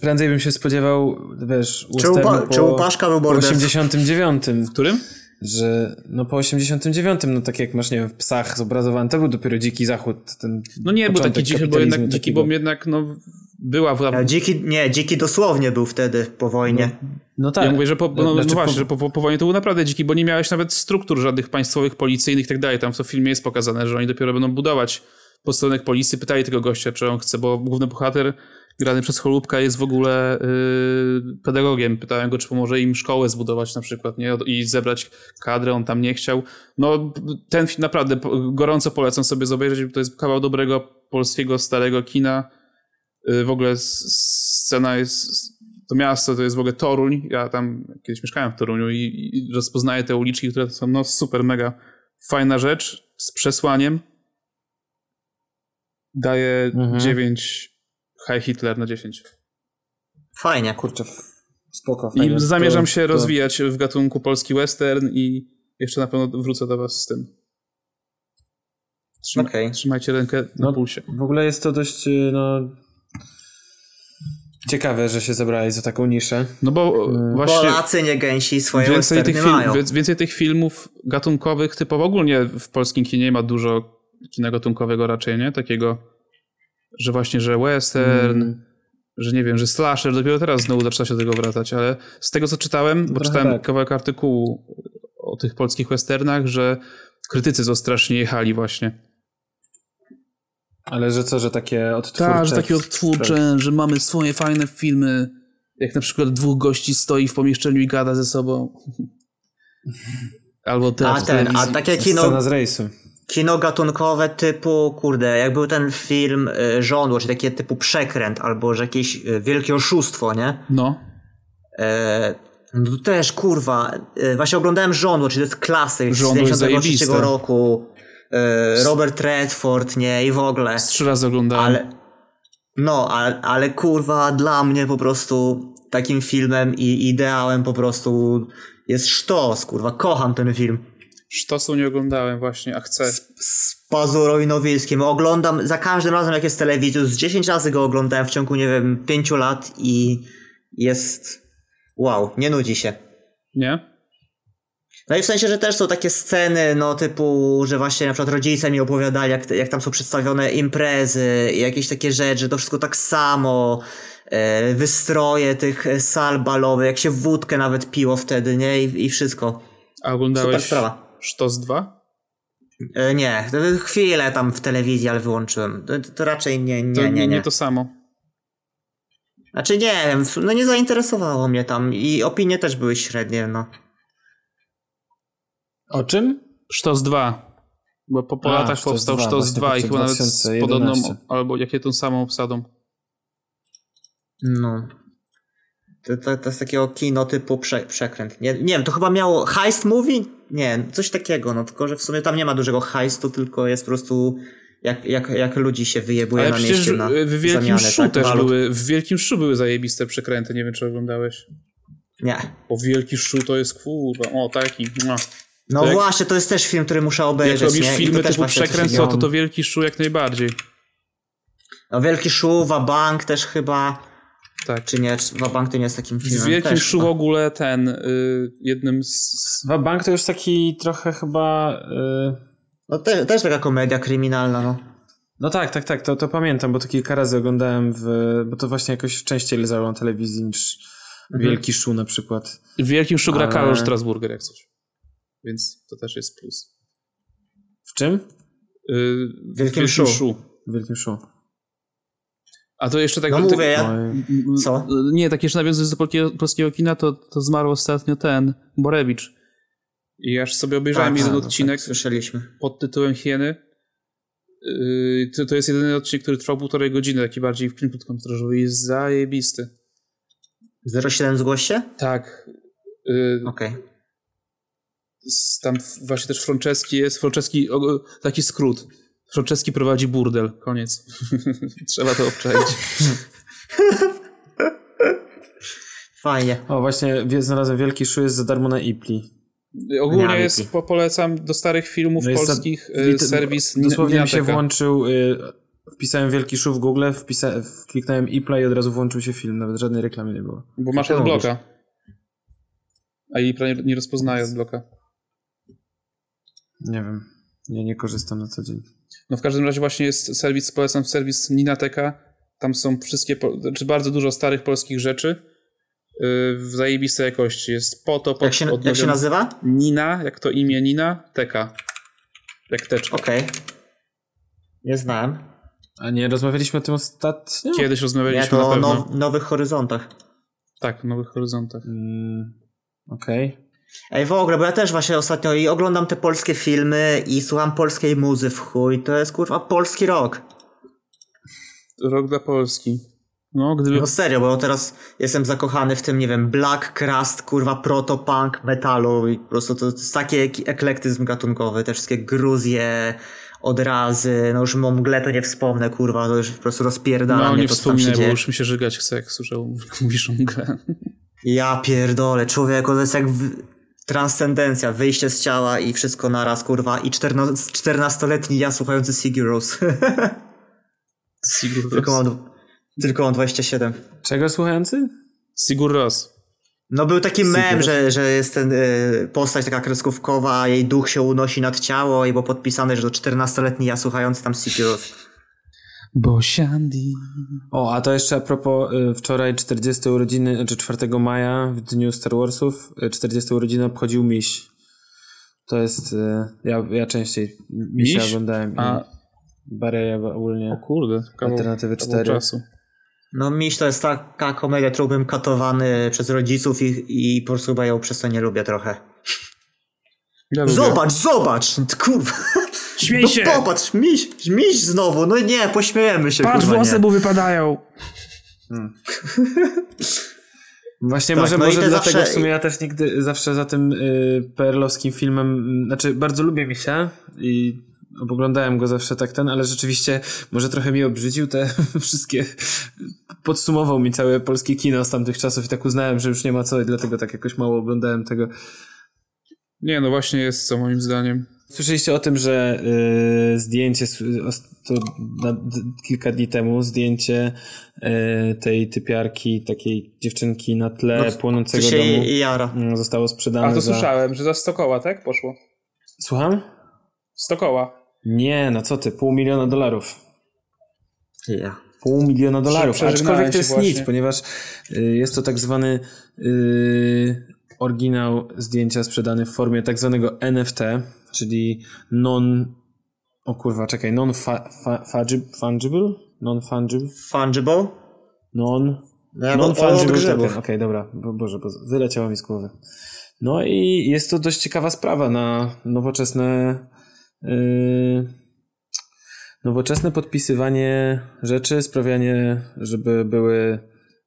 prędzej bym się spodziewał, wiesz, Czy, upa- po, czy Łupaszka był po mordercą? 89, W którym? że no po 89, no tak jak masz, nie wiem, w Psach zobrazowany, to był dopiero dziki zachód, ten No nie był taki dziki, bo jednak, dziki, bo jednak no, była w, E, Dziki, nie, dziki dosłownie był wtedy po wojnie. No tak. Ja mówię, że po, no, Znaczy, no właśnie, po- że po, po, po wojnie to był naprawdę dziki, bo nie miałeś nawet struktur żadnych państwowych, policyjnych i tak dalej. Tam w filmie jest pokazane, że oni dopiero będą budować posterunek policji. Pytali tego gościa, czy on chce, bo główny bohater grany przez Cholubka jest w ogóle yy, pedagogiem. Pytałem go, czy pomoże im szkołę zbudować na przykład nie? i zebrać kadrę, on tam nie chciał. No ten film naprawdę gorąco polecam sobie zobaczyć, bo to jest kawał dobrego polskiego, starego kina. Yy, w ogóle scena jest, to miasto to jest w ogóle Toruń. Ja tam kiedyś mieszkałem w Toruniu i, i rozpoznaję te uliczki, które są no super, mega fajna rzecz z przesłaniem. Daję Mhm. 9 High Hitler na 10. Fajnie. Kurczę, spoko. I fajnie. zamierzam To- się to- rozwijać w gatunku polski western i jeszcze na pewno wrócę do was z tym. Trzyma, Okej. Trzymajcie rękę na No, pulsie. W ogóle jest to dość, y, no... Ciekawe, że się zebrałeś za taką niszę. No bo właśnie Polacy nie gęsi swoje więcej tych, westerny mają. film, więcej tych filmów gatunkowych typowo ogólnie w polskim kinie nie ma dużo kina gatunkowego raczej, nie? Takiego, że właśnie, że western, Mm. że nie wiem, że slasher, dopiero teraz znowu zaczyna się do tego wracać, ale z tego co czytałem, bo Trochę czytałem tak. kawałek artykułu o tych polskich westernach, że krytycy to strasznie jechali właśnie. Ale że co, że takie odtwórcze... Tak, że takie odtwórcze, że mamy swoje fajne filmy, jak na przykład dwóch gości stoi w pomieszczeniu i gada ze sobą. <laughs> Albo A teatr ten, a takie Scena kino, z rejsu. kino gatunkowe typu, kurde, jak był ten film y, Żądło, czy takie typu Przekręt, albo że jakieś y, wielkie oszustwo, nie? No. E, no to też, kurwa, e, właśnie oglądałem Żądło, czyli to jest klasyk z Żądło jest 93 zajebiste. roku. E, Robert Redford, nie, i w ogóle. Z trzy razy oglądałem. Ale, no, ale, ale kurwa, dla mnie po prostu takim filmem i ideałem po prostu jest sztos, kurwa, kocham ten film. Sztosu nie oglądałem właśnie, a chcę. Z Pazurą i Nowickim. Oglądam za każdym razem, jak jest telewizor, z 10 razy go oglądałem w ciągu, nie wiem, 5 lat i jest wow, nie nudzi się. Nie? No i w sensie, że też są takie sceny, no typu, że właśnie na przykład rodzice mi opowiadali, jak, jak tam są przedstawione imprezy i jakieś takie rzeczy, to wszystko tak samo, e, wystroje tych sal balowych, jak się wódkę nawet piło wtedy, nie? I, i wszystko. A oglądałeś Super sprawa. Sztos 2? E, nie, chwilę tam w telewizji, ale wyłączyłem. To, to raczej nie, To nie, nie, nie. to samo. Znaczy nie wiem, no nie zainteresowało mnie tam i opinie też były średnie, no. O czym? Sztos 2. Bo po, po A, latach Sztos powstał 2, Sztos właśnie 2 i chyba nawet z 2011. podobną, albo jakie tą samą obsadą. No. To, to, to jest takiego kino typu prze, przekręt. Nie, nie wiem, to chyba miało heist movie? Nie, coś takiego, no tylko, że w sumie tam nie ma dużego heistu, tylko jest po prostu jak, jak, jak ludzi się wyjebuje Ale na mieście na w Wielkim zamianę, Szu tak? też Walut. były, w Wielkim Szu były zajebiste przekręty, nie wiem czy oglądałeś. Nie. Bo Wielki Szu to jest kurwa, o taki. No. No To jak- właśnie, to jest też film, który muszę Jak obejrzeć, robisz nie? To filmy też typu przekręt, takiego. to, to Wielki Szu jak najbardziej. No Wielki Szu, Wabank też chyba, Tak. czy nie, Wabank to nie jest takim filmem. W Wielkim też, Szu w no. ogóle ten, y, jednym z... z- Bank to już taki trochę chyba... Y... No te, też taka komedia kryminalna, no. No tak, tak, tak, to, to pamiętam, bo to kilka razy oglądałem w... Bo to właśnie jakoś częściej leżało na telewizji niż Mhm. Wielki Szu na przykład. W Wielkim Szu gra Ale- Karol Strasburger jak coś. Więc to też jest plus. W czym? Y, w Wielkim Szu. W Wielkim Szu. A to jeszcze tak... No tak- mówię, ja... Oj. Co? Nie, tak jeszcze nawiązując do polskiego, polskiego kina, to, to zmarł ostatnio ten, Borewicz. I aż sobie obejrzałem Tak, jeden tak, no odcinek tak, słyszeliśmy. pod tytułem Hieny. Yy, to, to jest jedyny odcinek, który trwał półtorej godziny, taki bardziej film krótkometrażowy i jest zajebisty. 07 zgłoś się? Tak. Yy, Okej. s- tam właśnie też Franceski jest, Franceski, taki skrót. Franceski prowadzi burdel, koniec. <laughs> Trzeba to obczaić. <laughs> Fajnie. O, właśnie znalazłem Wielki Szu jest za darmo na Ipli. Ogólnie Nie, jest, po, polecam do starych filmów No za- polskich yy, to- serwis Dosłownie mi się włączył, y, wpisałem Wielki Szu w Google, wpisa, kliknąłem Ipla i od razu włączył się film, nawet żadnej reklamy nie było. Bo masz to od mówisz? bloka. A jej nie- nie rozpoznaje od bloka. Nie wiem, ja nie korzystam na co dzień. No w każdym razie właśnie jest serwis, polecam serwis Ninateka. Tam są wszystkie, po- znaczy bardzo dużo starych polskich rzeczy yy, w zajebistej jakości. Jest po to, pod, Jak się, jak się nazywa? Nina, jak to imię Nina, Teka. Jak teczka. Okej. Nie znałem. A nie rozmawialiśmy o tym ostatnio? Kiedyś Nie, rozmawialiśmy to na o pewno. now, Nowych Horyzontach. Tak, Nowych Horyzontach. Mm, Okej. Ej, w ogóle, bo ja też właśnie ostatnio i oglądam te polskie filmy i słucham polskiej muzy w chuj. To jest kurwa polski rok. Rok dla Polski. No, gdyby... No serio, bo teraz jestem zakochany w tym, nie wiem, black, crust, kurwa, proto-punk, metalu i po prostu to jest taki ek- eklektyzm gatunkowy, te wszystkie gruzje, odrazy, no już o mgle to nie wspomnę, kurwa, to już po prostu rozpierdala No, mnie nie to, bo dzieje. już mi się żygać chce, jak słyszę, <laughs> mówisz mgle. Ja pierdolę, człowieku, to jest jak w... transcendencja, wyjście z ciała i wszystko naraz, kurwa, i 14-letni ja słuchający Siggy Rose. <laughs> Sigur tylko, mam, tylko mam 27. Czego słuchający? Sigur Ros. No był taki mem, że, że jest ten y, postać taka kreskówkowa, a jej duch się unosi nad ciało i było podpisane, że to 14-letni ja słuchający tam Siggy Rose. Bosiandi. O, a to jeszcze a propos y, wczoraj 40 urodziny, znaczy 4 maja w dniu Star Warsów, y, 40 urodziny obchodził Miś. To jest, y, ja, ja częściej Misia Miś? oglądałem A- i Bareja O ogólnie. kurde, kawał, Alternatywy kawał 4. czasu. No Miś to jest taka komedia, którą bym katowany przez rodziców i, i po prostu chyba ją przez to nie lubię trochę. Ja lubię. Zobacz, zobacz! Kurwa! Śmiej No się! popatrz, miś, miś znowu, no nie, pośmiejemy się, Patrz, kurwa, włosy nie. mu wypadają! <laughs> Właśnie Tak, może, no może te dlatego zawsze- w sumie ja też nigdy zawsze za tym y, PRL-owskim filmem, mm, znaczy bardzo lubię Misia i oglądałem go zawsze tak ten, ale rzeczywiście może trochę mi obrzydził te <laughs> wszystkie, podsumował mi całe polskie kino z tamtych czasów i tak uznałem, że już nie ma co i dlatego tak jakoś mało oglądałem tego. Nie, no właśnie jest co moim zdaniem. Słyszeliście o tym, że y, zdjęcie, to na, kilka dni temu, zdjęcie y, tej typiarki, takiej dziewczynki na tle no, płonącego domu jara. Mm, zostało sprzedane A to za... słyszałem, że za 100 koła, tak? Poszło. Słucham? 100 koła. Nie, no co ty, pół miliona dolarów. Ja. Pół miliona dolarów, aczkolwiek to jest właśnie. nic, ponieważ y, jest to tak zwany y, oryginał zdjęcia sprzedany w formie tak zwanego NFT, czyli non... O kurwa, czekaj, non-fungible? Non-fungible? Fungible? Non... No, non-fungible Okej, okay, dobra, Bo, Boże, Boże, wyleciało mi z głowy. No i jest to dość ciekawa sprawa na nowoczesne yy, nowoczesne podpisywanie rzeczy, sprawianie, żeby były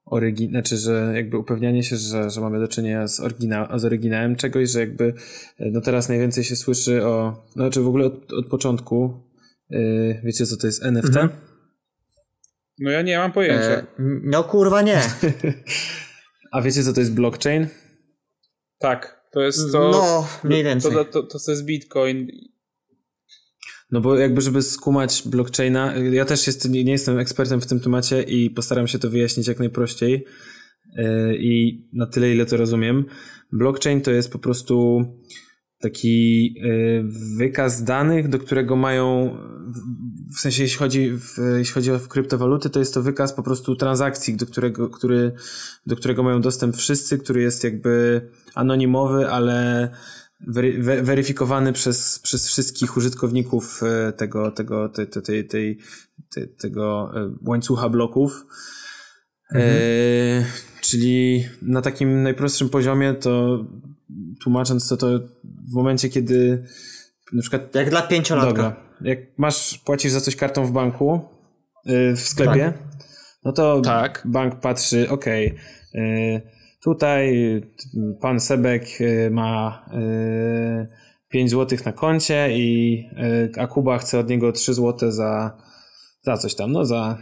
orygi, znaczy, że jakby upewnianie się, że, że mamy do czynienia z, oryginał, z oryginałem czegoś, że jakby no teraz najwięcej się słyszy o, znaczy w ogóle od, od początku, yy, wiecie co to jest NFT? Mhm. No ja nie mam pojęcia. E, no kurwa nie. <laughs> A wiecie co to jest blockchain? Tak, to jest to. No, mniej więcej. To, to, to, to jest Bitcoin. No bo jakby, żeby skumać blockchaina, ja też jest, nie jestem ekspertem w tym temacie i postaram się to wyjaśnić jak najprościej yy, i na tyle, ile to rozumiem. Blockchain to jest po prostu taki yy, wykaz danych, do którego mają, w sensie jeśli chodzi, w, jeśli chodzi o kryptowaluty, to jest to wykaz po prostu transakcji, do którego, który, do którego mają dostęp wszyscy, który jest jakby anonimowy, ale weryfikowany przez, przez wszystkich użytkowników e, tego, tego, tej, tej, tego e, łańcucha bloków. Mhm. E, czyli na takim najprostszym poziomie to tłumacząc to, to w momencie, kiedy na przykład... Jak dla pięciolatka. Dobra, jak masz, płacisz za coś kartą w banku, w sklepie, tak. no to tak. bank patrzy, okej, okay, Tutaj pan Sebek y, ma 5 y, zł na koncie i y, a Kuba chce od niego 3 zł za, za coś tam, no za,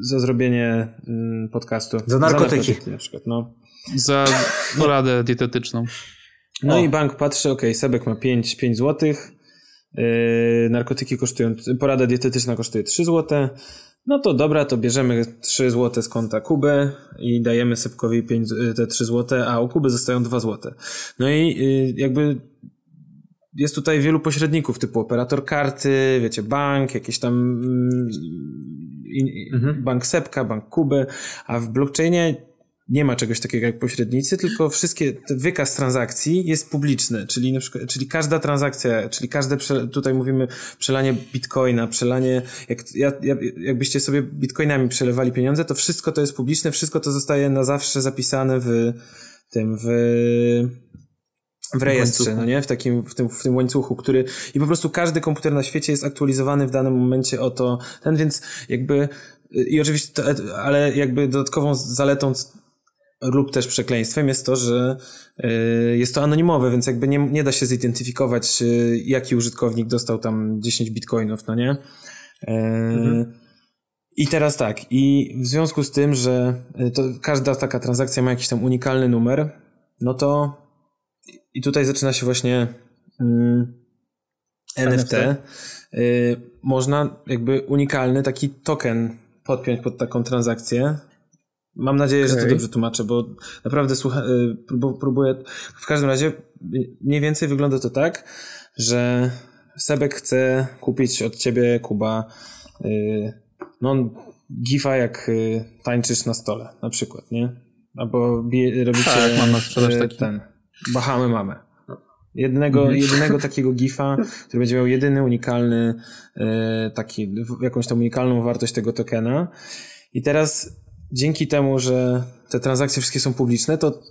za zrobienie mm, podcastu. Za narkotyki. Za narkotyki na przykład, no. Za poradę dietetyczną. No o. i bank patrzy, ok, Sebek ma 5, 5 zł, yy, narkotyki kosztują, porada dietetyczna kosztuje 3 zł, no to dobra, to bierzemy 3 zł z konta Kuby i dajemy Sepkowi 5, y, te 3 zł, a u Kuby zostają 2 zł. No i y, jakby jest tutaj wielu pośredników, typu operator karty, wiecie, bank, jakiś tam mm, mhm. bank Sepka, bank Kuby, a w blockchainie nie ma czegoś takiego jak pośrednicy, tylko wszystkie, wykaz transakcji jest publiczny, czyli na przykład, czyli każda transakcja, czyli każde, tutaj mówimy przelanie bitcoina, przelanie, jak, jak, jakbyście sobie bitcoinami przelewali pieniądze, to wszystko to jest publiczne, wszystko to zostaje na zawsze zapisane w tym, w, w rejestrze, no nie? W takim, w tym, w tym łańcuchu, który, i po prostu każdy komputer na świecie jest aktualizowany w danym momencie o to, ten, więc jakby, i oczywiście, to, ale jakby dodatkową zaletą lub też przekleństwem jest to, że y, jest to anonimowe, więc jakby nie, nie da się zidentyfikować, y, jaki użytkownik dostał tam 10 bitcoinów, no nie? Y, mhm. I teraz tak, i w związku z tym, że to każda taka transakcja ma jakiś tam unikalny numer, no to i tutaj zaczyna się właśnie mm, NFT. NFT. można jakby unikalny taki token podpiąć pod taką transakcję, Mam nadzieję, okay. że to dobrze tłumaczę, bo naprawdę słucha, y, próbuję. W każdym razie mniej więcej wygląda to tak, że Sebek chce kupić od ciebie, Kuba, y, no, gifa jak y, tańczysz na stole, na przykład, nie? Albo robicie tak, mam sprzedaż taki. ten. Bahamy mamy. Jednego, mhm. jedynego <laughs> takiego gifa, który będzie miał jedyny, unikalny, taki, jakąś tam unikalną wartość tego tokena. I teraz dzięki temu, że te transakcje wszystkie są publiczne, to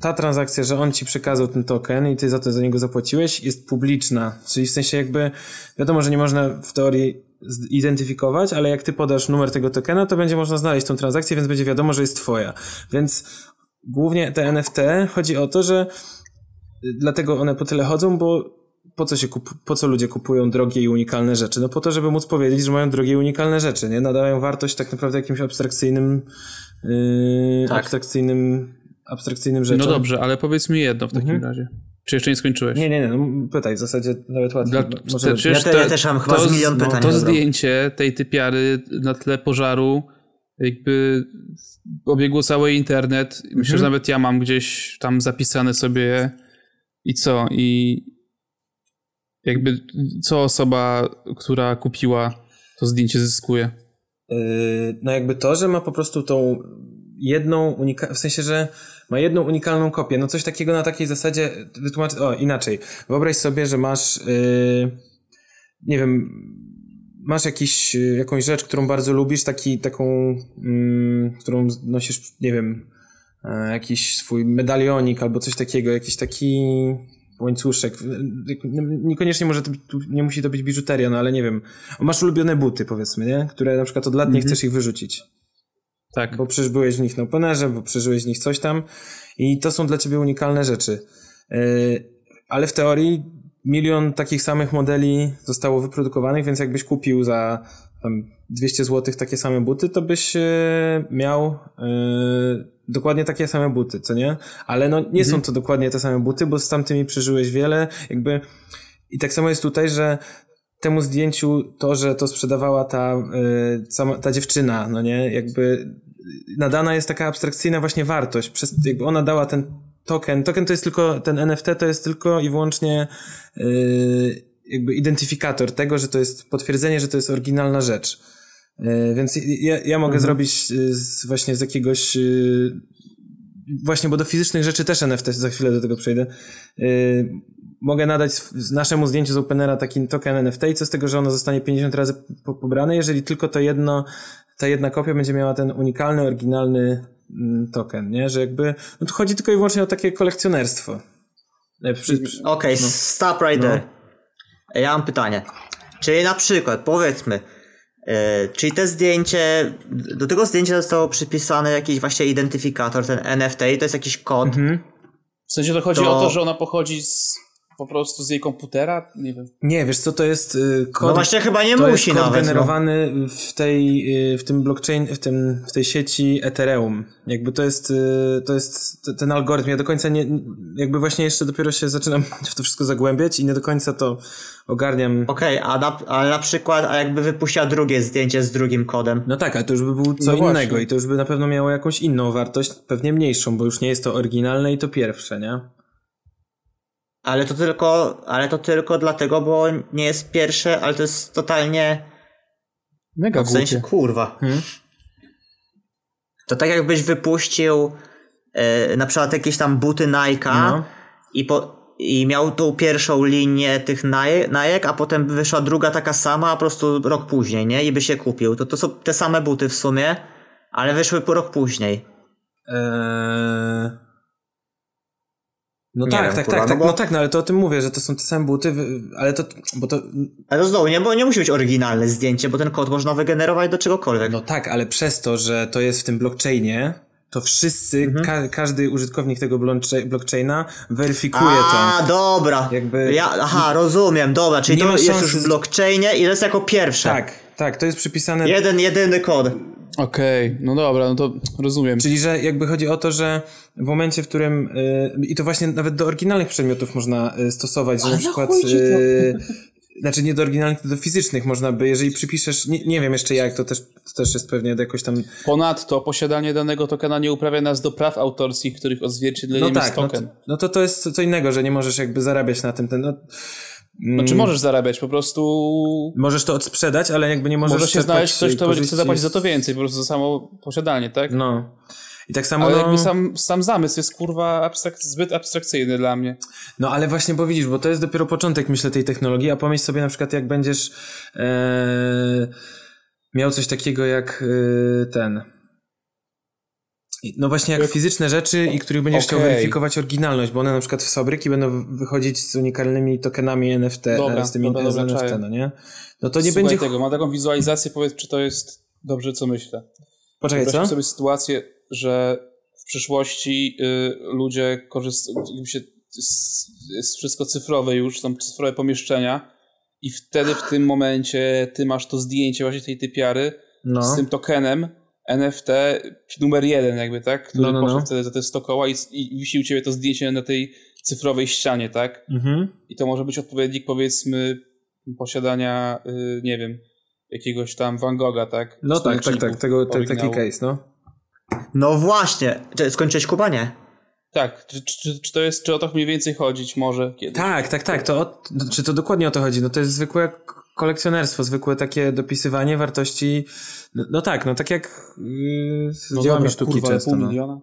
ta transakcja, że on ci przekazał ten token i ty za to za niego zapłaciłeś, jest publiczna. Czyli w sensie jakby, wiadomo, że nie można w teorii zidentyfikować, ale jak ty podasz numer tego tokena, to będzie można znaleźć tą transakcję, więc będzie wiadomo, że jest twoja. Więc głównie te NFT chodzi o to, że dlatego one po tyle chodzą, bo po co, się kup, po co ludzie kupują drogie i unikalne rzeczy? No po to, żeby móc powiedzieć, że mają drogie i unikalne rzeczy, nie? Nadają wartość tak naprawdę jakimś abstrakcyjnym, yy, tak. abstrakcyjnym, abstrakcyjnym rzeczom. No dobrze, ale powiedz mi jedno w takim mhm. razie. Czy jeszcze nie skończyłeś? Nie, nie, nie, no, pytaj, w zasadzie nawet łatwiej. Dla, Może- te, Ja, te, ja też mam chyba to, z milion no, pytań. to dobra. zdjęcie tej typiary na tle pożaru jakby obiegło cały internet. Myślę, Mhm. że nawet ja mam gdzieś tam zapisane sobie i co? I jakby co osoba, która kupiła to zdjęcie zyskuje? Yy, no jakby to, że ma po prostu tą jedną unikalną, w sensie, że ma jedną unikalną kopię, no coś takiego na takiej zasadzie, wytłumacz, o inaczej, wyobraź sobie, że masz, yy, nie wiem, masz jakiś, yy, jakąś rzecz, którą bardzo lubisz, taki, taką, mm, którą nosisz, nie wiem, e, jakiś swój medalionik albo coś takiego, jakiś taki łańcuszek. Niekoniecznie może to być, nie musi to być biżuteria, no ale nie wiem. Masz ulubione buty, powiedzmy, nie? Które na przykład od lat nie chcesz ich wyrzucić. Tak. Bo przecież byłeś w nich na openerze, bo przeżyłeś w nich coś tam i to są dla ciebie unikalne rzeczy. Yy, ale w teorii milion takich samych modeli zostało wyprodukowanych, więc jakbyś kupił za tam 200 zł takie same buty, to byś yy, miał yy, dokładnie takie same buty, co nie? Ale no nie są to dokładnie te same buty, bo z tamtymi przeżyłeś wiele, jakby i tak samo jest tutaj, że temu zdjęciu to, że to sprzedawała ta, y, sama, ta dziewczyna, no nie, jakby nadana jest taka abstrakcyjna właśnie wartość, przez, jakby ona dała ten token, token to jest tylko, ten NFT to jest tylko i wyłącznie y, jakby identyfikator tego, że to jest potwierdzenie, że to jest oryginalna rzecz. Y, więc ja, ja mogę zrobić y, z, właśnie z jakiegoś y, właśnie, bo do fizycznych rzeczy też NFT, za chwilę do tego przejdę, mogę nadać naszemu zdjęciu z Openera taki token NFT co z tego, że ono zostanie 50 razy po pobrane, jeżeli tylko to jedno, ta jedna kopia będzie miała ten unikalny, oryginalny mm, token, nie? Że jakby, no tu chodzi tylko i wyłącznie o takie kolekcjonerstwo. E, Przy, przy, Okej, stop right there. Ja mam pytanie. Czyli na przykład, powiedzmy, e, czyli te zdjęcie, do tego zdjęcia zostało przypisany jakiś właśnie identyfikator, ten NFT, to jest jakiś kod. W sensie to chodzi To- o to, że ona pochodzi z, po prostu z jej komputera? Nie wiem. nie, wiesz co, to jest y, kod... No właśnie chyba nie to musi jest kod nawet. No. generowany w tej, y, w tym blockchain, w, tym, w tej sieci Ethereum. Jakby to jest, y, to jest t- ten algorytm. Ja do końca nie, jakby właśnie jeszcze dopiero się zaczynam <laughs> w to wszystko zagłębiać i nie do końca to ogarniam. Okej, a, na, a na przykład, a jakby wypuściła drugie zdjęcie z drugim kodem. No tak, ale to już by było co No właśnie. innego i to już by na pewno miało jakąś inną wartość, pewnie mniejszą, bo już nie jest to oryginalne i to pierwsze, nie? Ale to tylko, ale to tylko dlatego, bo nie jest pierwsze, ale to jest totalnie, Mega w sensie, głupie. kurwa. Hmm? To tak jakbyś wypuścił e, na przykład jakieś tam buty Nike'a No. i, po, i miał tą pierwszą linię tych Nike, Nike, a potem wyszła druga taka sama, a po prostu rok później, nie? I by się kupił. To, to są te same buty w sumie, ale wyszły po rok później. Eee... No Nie tak, wiem, tak, kurwa, tak, no tak, bo- no tak, no ale to o tym mówię, że to są te same buty, ale to, bo to, Ale to znowu, nie, bo nie musi być oryginalne zdjęcie, bo ten kod można wygenerować do czegokolwiek. no tak, ale przez to, że to jest w tym blockchainie, to wszyscy, Mhm. ka- każdy użytkownik tego blockcha- blockchaina weryfikuje A, to. dobra. Jakby- Ja, aha, rozumiem, dobra, czyli Nie to jest już w blockchainie i to jest jako pierwsze. Tak, tak, to jest przypisane Jeden, jedyny kod. Okej, no dobra, no to rozumiem. Czyli, że jakby chodzi o to, że w momencie, w którym y, i to właśnie nawet do oryginalnych przedmiotów można y, stosować, że na przykład y, <laughs> znaczy nie do oryginalnych, tylko do fizycznych można by, jeżeli przypiszesz, nie, nie wiem jeszcze jak, to też, to też jest pewnie jakoś tam Ponadto posiadanie danego tokena nie uprawia nas do praw autorskich, których odzwierciedleniem no jest tak, no token. to, no to to jest co innego, że nie możesz jakby zarabiać na tym, ten, no, mm, Znaczy możesz zarabiać, po prostu możesz to odsprzedać, ale jakby nie możesz może się znaleźć ktoś, kto będzie chce zapłacić za to więcej, po prostu za samo posiadanie, tak? No. I tak samo Ale no, jakby sam, sam zamysł jest kurwa abstrak- zbyt abstrakcyjny dla mnie. No ale właśnie, bo widzisz, bo to jest dopiero początek, myślę, tej technologii, a pomyśl sobie na przykład, jak będziesz e, miał coś takiego jak e, ten... No właśnie jak fizyczne rzeczy i których będziesz chciał Okej. weryfikować oryginalność, bo one na przykład w fabryki będą wychodzić z unikalnymi tokenami NFT, Dobra, e, z tymi dobra, dobra, z NFT, no nie? No to nie Słuchaj będzie... tego, mam taką wizualizację, powiedz, czy to jest dobrze, co myślę. Poczekaj, co? Wyobraźmy sobie sytuację, że w przyszłości y, ludzie korzystają, się jest, wszystko cyfrowe już, są cyfrowe pomieszczenia i wtedy w tym momencie ty masz to zdjęcie właśnie tej typiary No. z tym tokenem NFT numer jeden jakby, tak? Który No, no, no. poszedł wtedy za te 100 koła i, i wisi u ciebie to zdjęcie na tej cyfrowej ścianie, tak? Mhm. I to może być odpowiednik, powiedzmy, posiadania, y, nie wiem, jakiegoś tam Van Gogha, tak? No tak, tak, tak, tego, te, taki case, no. No właśnie. Czy skończyłeś Kuba? Nie. Tak, czy, czy, czy to jest, czy o to mniej więcej chodzić może kiedyś? Tak, tak, tak. To o, czy to dokładnie o to chodzi? No to jest zwykłe kolekcjonerstwo, zwykłe takie dopisywanie wartości. No, no tak, no tak jak yy, z no dziełami dobra, sztuki kurwa, często. pół No.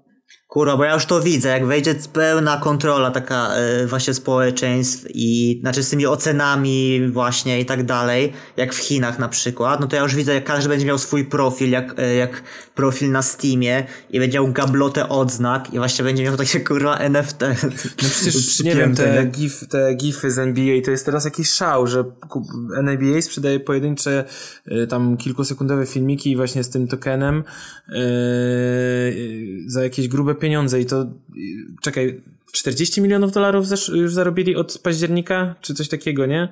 Kurwa, bo ja już to widzę, jak wejdzie pełna kontrola taka e, właśnie społeczeństw i znaczy z tymi ocenami właśnie i tak dalej, jak w Chinach na przykład, no to ja już widzę, jak każdy będzie miał swój profil, jak, e, jak profil na Steamie i będzie miał gablotę odznak i właśnie będzie miał takie kurwa NFT. No przecież <laughs> nie wiem, te, gif, te gify z NBA to jest teraz jakiś szał, że NBA sprzedaje pojedyncze y, tam kilkusekundowe filmiki właśnie z tym tokenem za jakieś grube pieniądze i to czekaj, 40 milionów dolarów już zarobili od października, czy coś takiego, nie?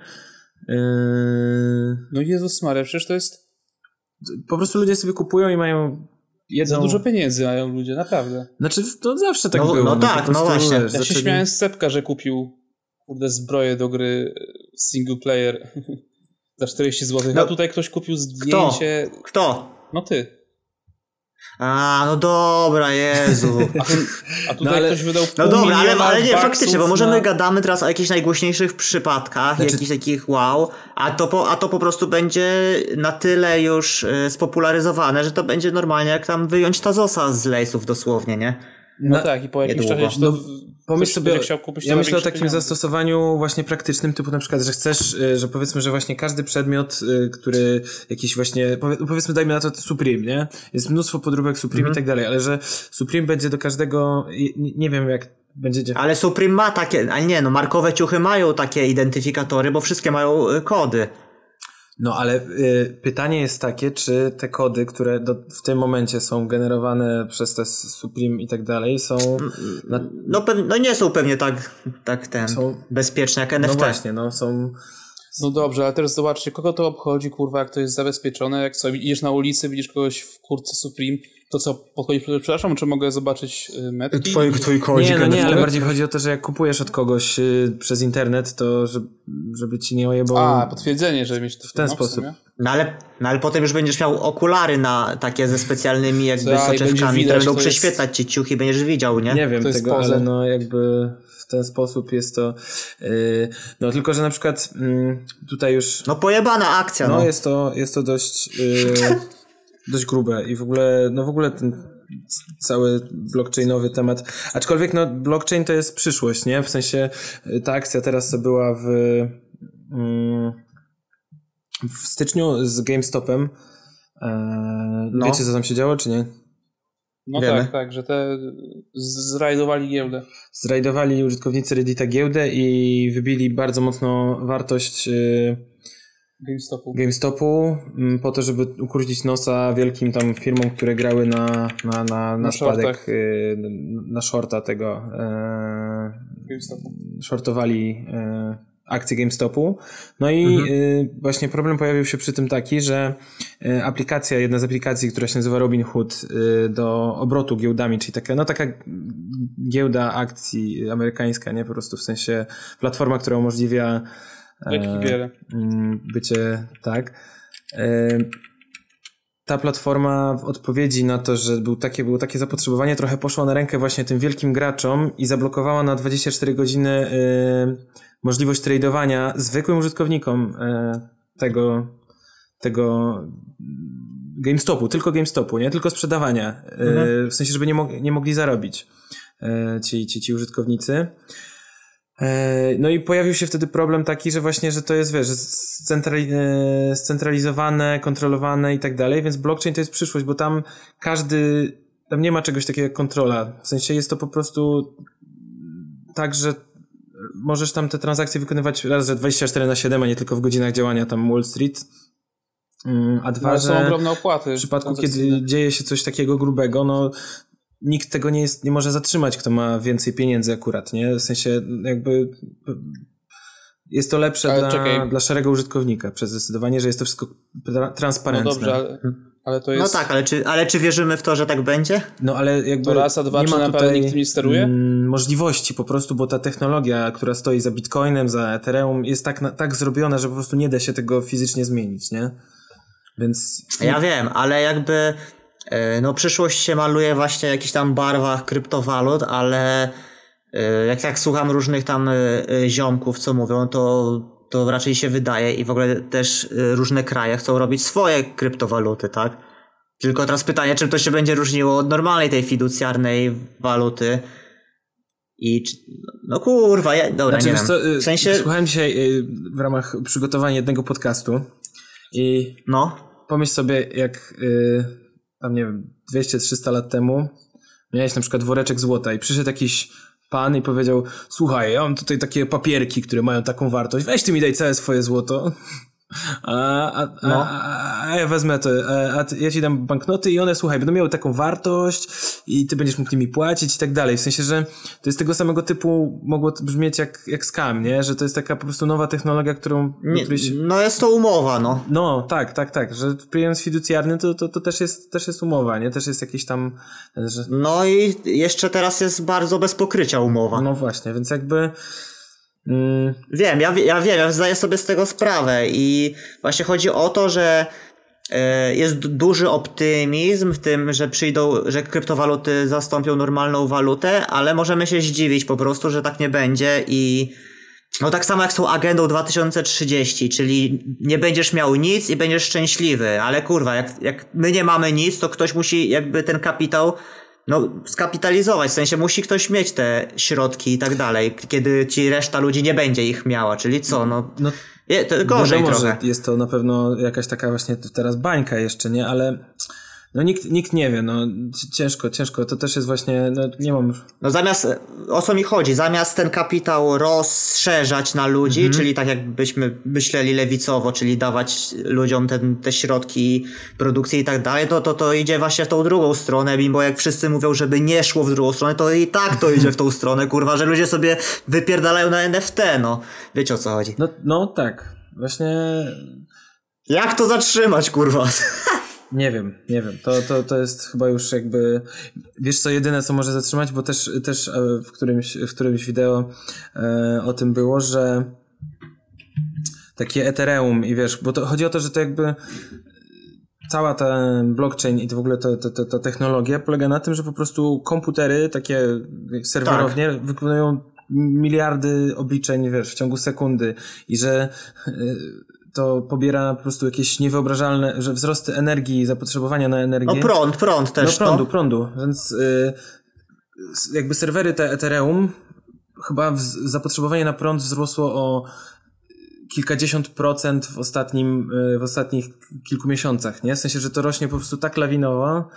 Yy, No Jezus Maria, przecież to jest po prostu ludzie sobie kupują i mają jedzą... za dużo pieniędzy mają ludzie, naprawdę. Znaczy, to zawsze tak No- było. no po tak, no właśnie. wiesz, Ja się zaczęli- śmiałem z Sepka, że kupił kurde zbroję do gry e, single player <laughs> za 40 zł. No. A tutaj ktoś kupił zdjęcie. Kto? No ty. A, no dobra, Jezu. <laughs> A, tu, a tutaj No ale- ktoś wydał No dobra, ale, ale nie, faktycznie, bo może na... my gadamy teraz o jakichś najgłośniejszych przypadkach, Znaczy- jakichś takich wow, a to, po, a to po prostu będzie na tyle już y, spopularyzowane, że to będzie normalnie jak tam wyjąć Tazosa z lejsów dosłownie, nie? No Na- tak, i po jakimś niedługo. czasie to No, Pomyśl sobie, chciał kupić ja myślę o takim pieniądze. zastosowaniu właśnie praktycznym, typu na przykład, że chcesz, y, że powiedzmy, że właśnie każdy przedmiot, y, który jakiś właśnie, powie- powiedzmy dajmy na to Supreme, nie? Jest mnóstwo podróbek Supreme i tak dalej, ale że Supreme będzie do każdego, i- nie, wiem jak będzie dzia- Ale Supreme ma takie, ale nie, no markowe ciuchy mają takie identyfikatory, bo wszystkie mają y, kody. No ale y, pytanie jest takie, czy te kody, które do, w tym momencie są generowane przez te Supreme i tak dalej, są... Na, No, no nie są pewnie tak, tak ten, Są- bezpieczne jak no NFT. właśnie, no są... No dobrze, ale teraz zobaczcie, kogo to obchodzi, kurwa, jak to jest zabezpieczone, jak co, idziesz na ulicy, widzisz kogoś w kurtce Supreme, to co, podchodzisz, przepraszam, czy mogę zobaczyć y, metki? twój kodzik Nie, no nie, ale bardziej chodzi o to, że jak kupujesz od kogoś y, przez internet, to żeby, żeby ci nie ojebał... A, potwierdzenie, żeby mieć to w ten no, sposób. No ale, no ale potem już będziesz miał okulary na takie ze specjalnymi jakby będzie soczewkami, widać, które będą to jest- prześwietlać ci ciuchy, będziesz widział, nie? Nie wiem To tego, ale no jakby w ten sposób jest to... Yy, no tylko, że na przykład mm, tutaj już... No pojebana akcja, No, no. jest to, jest to dość, yy, <laughs> dość grube i w ogóle, no w ogóle ten cały blockchainowy temat. Aczkolwiek no blockchain to jest przyszłość, nie? W sensie y, ta akcja teraz co była w, mm, w styczniu z GameStopem. E, No. Wiecie co tam się działo, czy nie? No Wiemy. tak, tak, że te zrajdowali giełdę. Zrajdowali użytkownicy Reddita giełdę i wybili bardzo mocno wartość y, GameStopu. GameStopu mm, po to, żeby ukrócić nosa wielkim tam firmom, które grały na, na, na, na, spadek, y, na shorta tego. E, GameStopu. shortowali e, akcje GameStopu. No i Mhm. y, właśnie problem pojawił się przy tym taki, że y, aplikacja, jedna z aplikacji, która się nazywa Robinhood y, do obrotu giełdami, czyli taka, no taka giełda akcji amerykańska, nie? Po prostu w sensie platforma, która umożliwia Jak wiele. mm, bycie tak. E, Ta platforma w odpowiedzi na to, że był takie, było takie zapotrzebowanie, trochę poszła na rękę właśnie tym wielkim graczom i zablokowała na 24 godziny e, możliwość tradowania zwykłym użytkownikom e, tego, tego GameStopu, tylko GameStopu, nie tylko sprzedawania. E, W sensie, żeby nie, nie mogli zarobić ci, ci, ci użytkownicy. E, No i pojawił się wtedy problem taki, że właśnie, że to jest, wiesz, scentrali- e, scentralizowane, kontrolowane i tak dalej, więc blockchain to jest przyszłość, bo tam każdy, tam nie ma czegoś takiego jak kontrola. W sensie jest to po prostu tak, że możesz tam te transakcje wykonywać raz, że 24 na 7, a nie tylko w godzinach działania tam Wall Street. Mm, A dwa, Ale są ogromne opłaty. w przypadku, kiedy dzieje się coś takiego grubego, no nikt tego nie, jest, nie może zatrzymać, kto ma więcej pieniędzy akurat, nie? W sensie jakby jest to lepsze Ale dla, czekaj. dla szarego użytkownika przez zdecydowanie, że jest to wszystko tra- No transparentne. dobrze, ale Ale to No jest... tak, ale czy, ale czy wierzymy w to, że tak będzie? No ale jakby To raz, a dwa, nie czy ma naprawdę tutaj nikt nie steruje? mm, możliwości po prostu, bo ta technologia, która stoi za Bitcoinem, za Ethereum jest tak, tak zrobiona, że po prostu nie da się tego fizycznie zmienić, nie? Więc Ja wiem, ale jakby no przyszłość się maluje właśnie w jakichś tam barwach kryptowalut, ale e, jak tak słucham różnych tam e, e, ziomków, co mówią, to, to raczej się wydaje i w ogóle też e, różne kraje chcą robić swoje kryptowaluty, tak? Tylko teraz pytanie, czym to się będzie różniło od normalnej tej fiducjarnej waluty. I czy, no kurwa, ja, dobra, Znaczy, nie wiem. co, y, w sensie, słuchałem dzisiaj y, w ramach przygotowania jednego podcastu i no, pomyśl sobie, jak y, tam nie wiem, 200-300 lat temu miałeś na przykład woreczek złota i przyszedł jakiś pan i powiedział, słuchaj, ja mam tutaj takie papierki, które mają taką wartość, weź ty mi daj całe swoje złoto. A, a, No. a, a ja wezmę to, a, ja ci dam banknoty i one, słuchaj, będą miały taką wartość i ty będziesz mógł nimi płacić i tak dalej. W sensie, że to jest tego samego typu, mogło brzmieć jak, jak scam, nie? Że to jest taka po prostu nowa technologia, którą... nie, się- no jest to umowa, no. no, tak, tak, tak, że pieniądz fiducjarny to, to, to też, jest, też jest umowa, nie? Też jest jakiś tam, że, No i jeszcze teraz jest bardzo bez pokrycia umowa. no właśnie, więc jakby mm, Wiem, ja, ja wiem, ja zdaję sobie z tego sprawę i właśnie chodzi o to, że e, jest du- duży optymizm w tym, że przyjdą, że kryptowaluty zastąpią normalną walutę, ale możemy się zdziwić po prostu, że tak nie będzie i no tak samo jak z tą agendą 2030, czyli nie będziesz miał nic i będziesz szczęśliwy, ale kurwa, jak, jak my nie mamy nic, to ktoś musi jakby ten kapitał no, skapitalizować, w sensie musi ktoś mieć te środki i tak dalej, kiedy ci reszta ludzi nie będzie ich miała, czyli co, no, no je, to gorzej wiadomo, trochę. że jest to na pewno jakaś taka właśnie teraz bańka jeszcze, nie? Ale no nikt, nikt nie wie, no ciężko, ciężko, to też jest właśnie, no nie mam... No zamiast, o co mi chodzi, zamiast ten kapitał rozszerzać na ludzi, Mhm. czyli tak jakbyśmy myśleli lewicowo, czyli dawać ludziom ten, te środki produkcji i tak dalej, to, to to idzie właśnie w tą drugą stronę, mimo jak wszyscy mówią, żeby nie szło w drugą stronę, to i tak to idzie w tą stronę, kurwa, że ludzie sobie wypierdalają na NFT, no. Wiecie o co chodzi. No, no tak, właśnie Jak to zatrzymać, kurwa? Nie wiem, nie wiem. To, to, to jest chyba już jakby. Wiesz co, jedyne co może zatrzymać, bo też, też e, w, którymś, w którymś wideo e, o tym było, że takie Ethereum i wiesz, bo to chodzi o to, że to jakby cała ta blockchain i to w ogóle ta, ta, ta, technologia polega na tym, że po prostu komputery, takie serwerownie, wykonują miliardy obliczeń, wiesz, w ciągu sekundy i że y, to pobiera po prostu jakieś niewyobrażalne, że wzrosty energii, zapotrzebowania na energię. No prąd, prąd No też, prądu, no. prądu, więc y, jakby serwery te Ethereum chyba wz- zapotrzebowanie na prąd wzrosło o kilkadziesiąt procent w ostatnim, y, w ostatnich kilku miesiącach, nie? W sensie, że to rośnie po prostu tak lawinowo,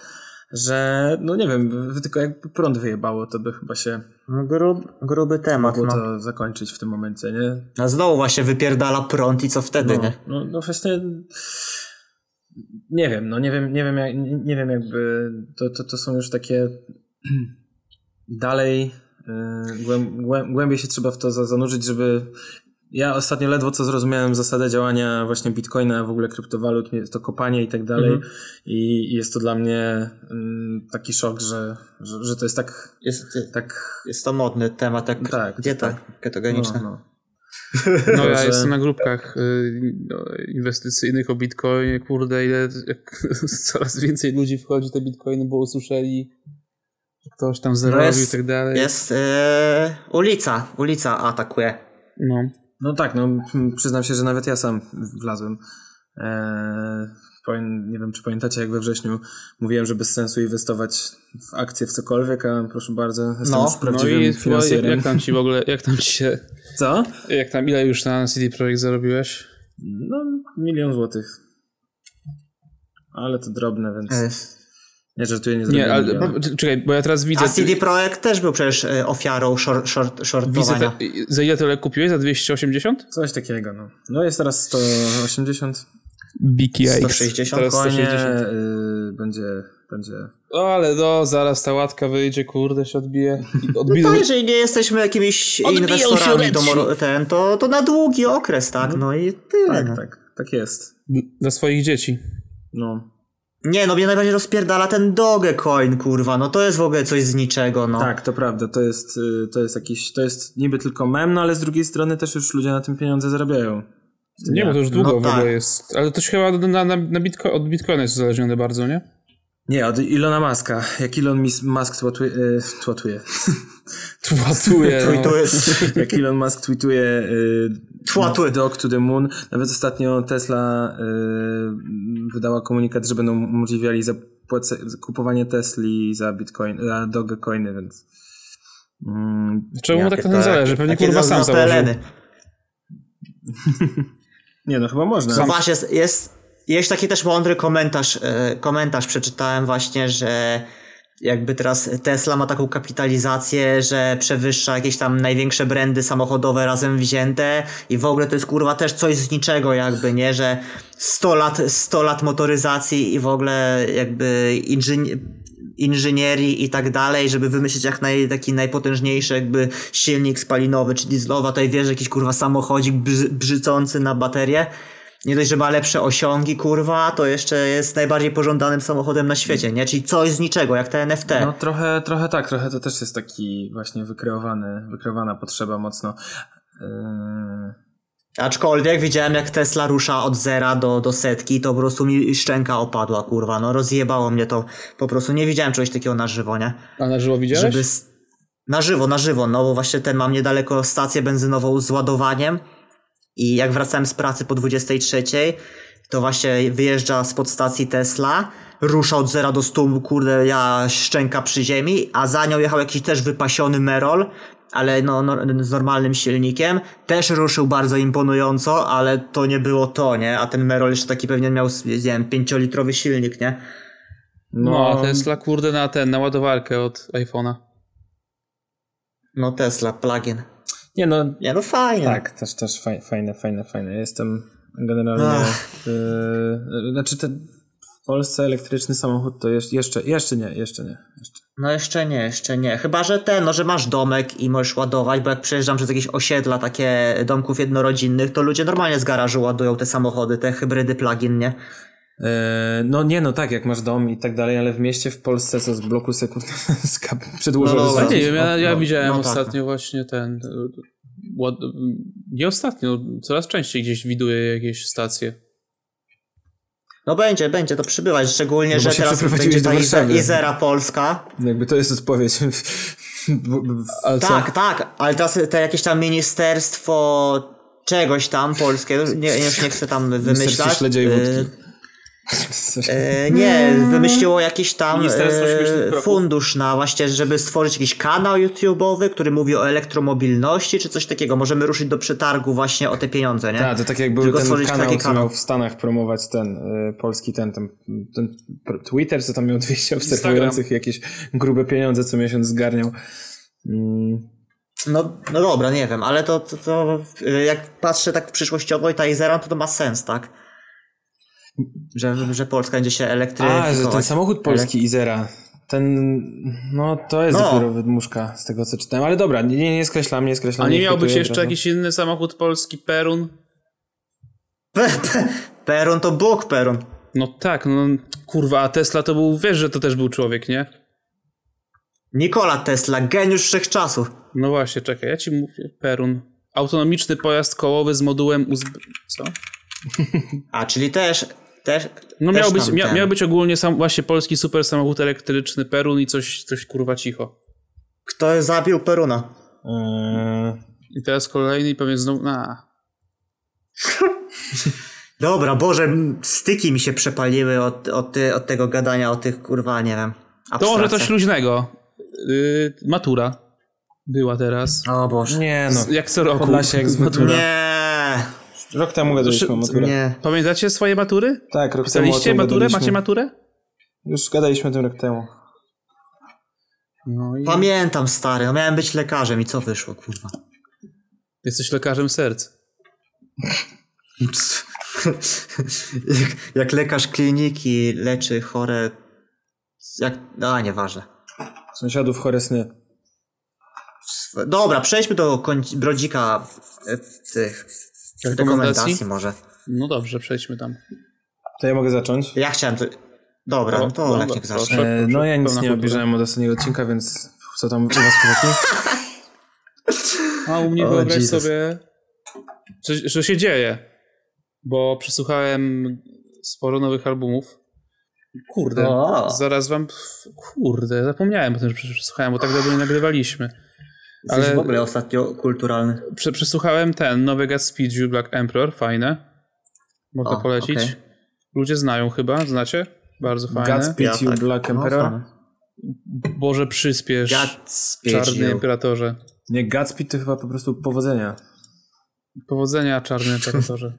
że no nie wiem, tylko jakby prąd wyjebało, to by chyba się no grub, gruby temat, mogło no. to zakończyć w tym momencie, nie? A znowu właśnie wypierdala prąd i co wtedy, No, nie? no, no właśnie nie wiem, no nie wiem, nie wiem, jak, nie, nie wiem jakby to, to, to są już takie <clears throat> dalej głęb, głęb, głębiej się trzeba w to za- zanurzyć, żeby ja ostatnio ledwo co zrozumiałem zasadę działania właśnie bitcoina, w ogóle kryptowalut, to kopanie i tak dalej Mhm. i, jest to dla mnie mm, taki szok, że, że, że to jest tak, Jest, tak jest to modny temat, jak Tak, dieta tak. ketogeniczna. no, no. No ja <laughs> Że- jestem na grupkach y, no, inwestycyjnych o bitcoinie, kurde, ile <laughs> coraz więcej ludzi wchodzi te bitcoiny, bo usłyszeli, że ktoś tam zarobił No jest- i tak dalej. Jest e, ulica, ulica atakuje. No. No tak, no przyznam się, że nawet ja sam wlazłem. Eee, nie wiem, czy pamiętacie, jak we wrześniu mówiłem, że bez sensu inwestować w akcje, w cokolwiek, a proszę bardzo, jestem No, już No prawdziwym i jak, finansjerem. jak tam ci w ogóle, jak tam ci się, Co? jak tam, ile już na CD Projekt zarobiłeś? No, milion złotych. Ale to drobne, więc E, nie żartuję, nie Nie, zrobię ale bo- czekaj, bo ja teraz widzę... A CD Projekt też był przecież e, ofiarą short, short, Widzę, shortowania. te, za ile tyle kupiłeś? Za 280? Coś takiego, no. No jest teraz 180. BKX. 160? Teraz Spokojnie 160. y, będzie, będzie... O, ale no, zaraz ta łatka wyjdzie, kurde, się odbije. I No Odbije, to jeżeli nie jesteśmy jakimiś Odbiją inwestorami do ten, to, to na długi okres, tak? No i tyle. Tak, no. tak, tak jest. dla swoich dzieci. No. Nie, no mnie najbardziej rozpierdala ten Dogecoin, kurwa, no to jest w ogóle coś z niczego, no. Tak, to prawda, to jest, y, to jest jakiś, to jest niby tylko mem, no ale z drugiej strony też już ludzie na tym pieniądze zarabiają. Nie, bo to już długo No w ogóle tak. jest. Ale to się chyba na, na, na Bitco od Bitcoina jest uzależnione bardzo, nie? Nie, od Ilona Muska. <laughs> <laughs> Jak Elon Musk twatuje, y, twatuje. Twatuje. no. To jest... jak Elon Musk tweetuje y, Twatuje. Dog to the Moon. Nawet ostatnio Tesla y, wydała komunikat, że będą umożliwiali zapłace- kupowanie Tesli za Bitcoin, za Dogecoiny, więc mm, Czemu mu tak na tym zależy? Pewnie kurwa sam za założył. <laughs> nie no chyba można. No właśnie, jest, jest, jest taki też mądry komentarz, e, komentarz przeczytałem właśnie, że jakby teraz Tesla ma taką kapitalizację, że przewyższa jakieś tam największe brandy samochodowe razem wzięte i w ogóle to jest kurwa też coś z niczego jakby, nie, że 100 lat, 100 lat motoryzacji i w ogóle jakby inżynie inżynierii i tak dalej, żeby wymyślić jak naj, taki najpotężniejszy jakby silnik spalinowy czy dieslowa, tutaj wiesz, jakiś kurwa samochodzik brzy, brzycący na baterię. Nie dość, że ma lepsze osiągi, kurwa, to jeszcze jest najbardziej pożądanym samochodem na świecie, nie? Czyli coś z niczego, jak te NFT. No trochę, trochę tak, trochę to też jest taki właśnie wykreowany, wykreowana potrzeba mocno. Yy, Aczkolwiek widziałem, jak Tesla rusza od zera do, do setki, to po prostu mi szczęka opadła, kurwa, no rozjebało mnie to. Po prostu nie widziałem czegoś takiego na żywo, nie? A na żywo widziałeś? Żeby... Na żywo, na żywo, no bo właśnie ten mam niedaleko stację benzynową z ładowaniem i jak wracałem z pracy po 23, to właśnie wyjeżdża spod stacji Tesla, rusza od zera do 100, kurde, ja szczęka przy ziemi, a za nią jechał jakiś też wypasiony Merol, ale no, no, z normalnym silnikiem. Też ruszył bardzo imponująco, ale to nie było to, nie? A ten Merol jeszcze taki pewnie miał, nie wiem, 5-litrowy silnik, nie? No, a Tesla kurde na ten, na ładowarkę od iPhone'a. No Tesla, plugin. Nie no, Nie, no fajnie. Tak, też, też fajne, fajne, fajne, fajne. Jestem generalnie. Yy, znaczy, ten, w Polsce elektryczny samochód to jeszcze, jeszcze, jeszcze nie, jeszcze nie. Jeszcze. No jeszcze nie, jeszcze nie. Chyba, że ten, no że masz domek i możesz ładować, bo jak przejeżdżam przez jakieś osiedla takie domków jednorodzinnych, to ludzie normalnie z garażu ładują te samochody, te hybrydy plug-in, nie? Yy, no nie, no tak, jak masz dom i tak dalej, ale w mieście w Polsce co z bloku sekund <laughs> przedłużony No A dobra. nie wiem, ja, ja no, widziałem no tak. ostatnio właśnie ten. y, Ład... Nie ostatnio, coraz częściej gdzieś widuję jakieś stacje. No będzie, będzie to przybywać, szczególnie, No że teraz będzie ta Izera Polska. Jakby to jest odpowiedź. <laughs> Ale co? Tak, tak, ale teraz te jakieś tam ministerstwo czegoś tam polskie, nie, już nie chcę tam wymyślać. śledzia i y, wódki. E, nie, wymyśliło jakiś tam e, fundusz na właśnie, żeby stworzyć jakiś kanał YouTube'owy, który mówi o elektromobilności czy coś takiego. Możemy ruszyć do przetargu właśnie o te pieniądze, nie? Tak, to tak jak był Tylko ten kanał, taki co kanał. miał w Stanach promować ten y, polski ten, ten, ten Twitter, co tam miał 200 obserwujących, jakieś grube pieniądze co miesiąc zgarniał. Mm, No, no dobra, nie wiem, ale to, to, to e, jak patrzę tak przyszłościowo i ta Izera, to to ma sens, tak? Że, że Polska będzie się elektryfikować. A, że ten samochód polski Izera, ten, no to jest No. dopiero wydmuszka z tego co czytałem, ale dobra, nie, nie, nie skreślam, nie skreślam. A nie nie miał być hejtuję jeszcze jakiś inny samochód polski, Perun? Pe, pe, Perun to Bóg Perun. No tak, no kurwa, a Tesla to był, wiesz, że to też był człowiek, nie? Nikola Tesla, geniusz wszechczasów. No właśnie, czekaj, ja ci mówię, Perun. Autonomiczny pojazd kołowy z modułem uzb... Co? A, czyli też... też No też miał być, mia, miał być ogólnie sam, właśnie polski super samochód elektryczny Perun i coś, coś kurwa cicho. Kto zabił Peruna? Eee, I teraz kolejny i pewnie znowu, a, <laughs> Dobra, Boże, styki mi się przepaliły od, od, od tego gadania o tych, kurwa, nie wiem. To może coś luźnego. Yy, matura. Była teraz. O Boże. nie no, Z- Jak co roku. Podlasie jak zwykle. matura. Nie, rok temu gadaliśmy o maturę. nie. Pamiętacie swoje matury? Tak, rok temu o Pisaliście tym maturę? gadaliśmy. Macie maturę? Już gadaliśmy o tym rok temu. No i Pamiętam, stary, no miałem być lekarzem i co wyszło, kurwa. jesteś lekarzem serc. jak, <laughs> jak lekarz kliniki leczy chore... Jak... A, nieważne. Sąsiadów chore sny. Dobra, przejdźmy do brodzika e, tych Rekomendacji? rekomendacji może. No dobrze, przejdźmy tam. To ja mogę zacząć? Ja chciałem... To... Dobra, no to Lechnik proszę. zacznę. E, no ja nic nie obejrzałem od ostatniego odcinka, więc co tam u was? <laughs> A u mnie O, wyobraź Jesus. sobie, że, że się dzieje, bo przesłuchałem sporo nowych albumów. Kurde, O. zaraz wam... Kurde, zapomniałem o tym, że przesłuchałem, bo tak dawno nie nagrywaliśmy. Jesteś ale- w ogóle ostatnio kulturalny. Prze przesłuchałem ten, nowy Godspeed You Black Emperor, fajne. Można O, polecić. okej. Ludzie znają chyba, znacie? Bardzo fajne. Godspeed You tak. Black No, Emperor? Boże przyspiesz, Godspeed czarny you. imperatorze. Nie, Godspeed to chyba po prostu powodzenia. Powodzenia, czarny imperatorze.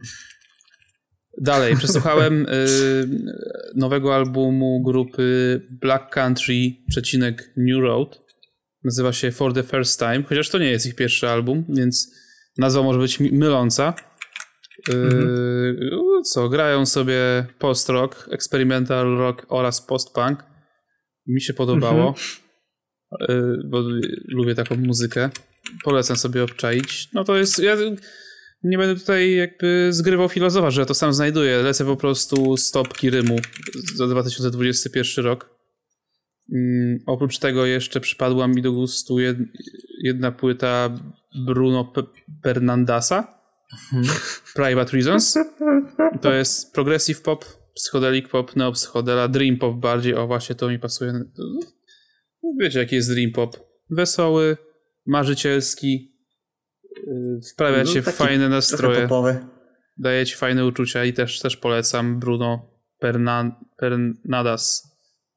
Dalej, przesłuchałem y, nowego albumu grupy Black Country, przecinek New Road. Nazywa się For the First Time, chociaż to nie jest ich pierwszy album, więc nazwa może być myląca. Y, Co, grają sobie post-rock, experimental rock oraz post-punk. Mi się podobało, y, bo lubię taką muzykę. Polecam sobie obczaić. No to jest... Ja nie będę tutaj jakby zgrywał filozofa, że ja to sam znajduję. Lecę po prostu stopki rymu za 2021 rok. Mm, oprócz tego jeszcze przypadła mi do gustu jed, jedna płyta Bruno Pe Fernandasa. <laughs> Private Reasons. To jest progressive pop, psychedelic pop, neopsychodela, dream pop bardziej. O, właśnie to mi pasuje. No, Wiecie, jaki jest dream pop. Wesoły, marzycielski, yy, wprawia No, taki fajne nastroje, daje ci fajne uczucia i też, też polecam Bruno Pernan Pernadas,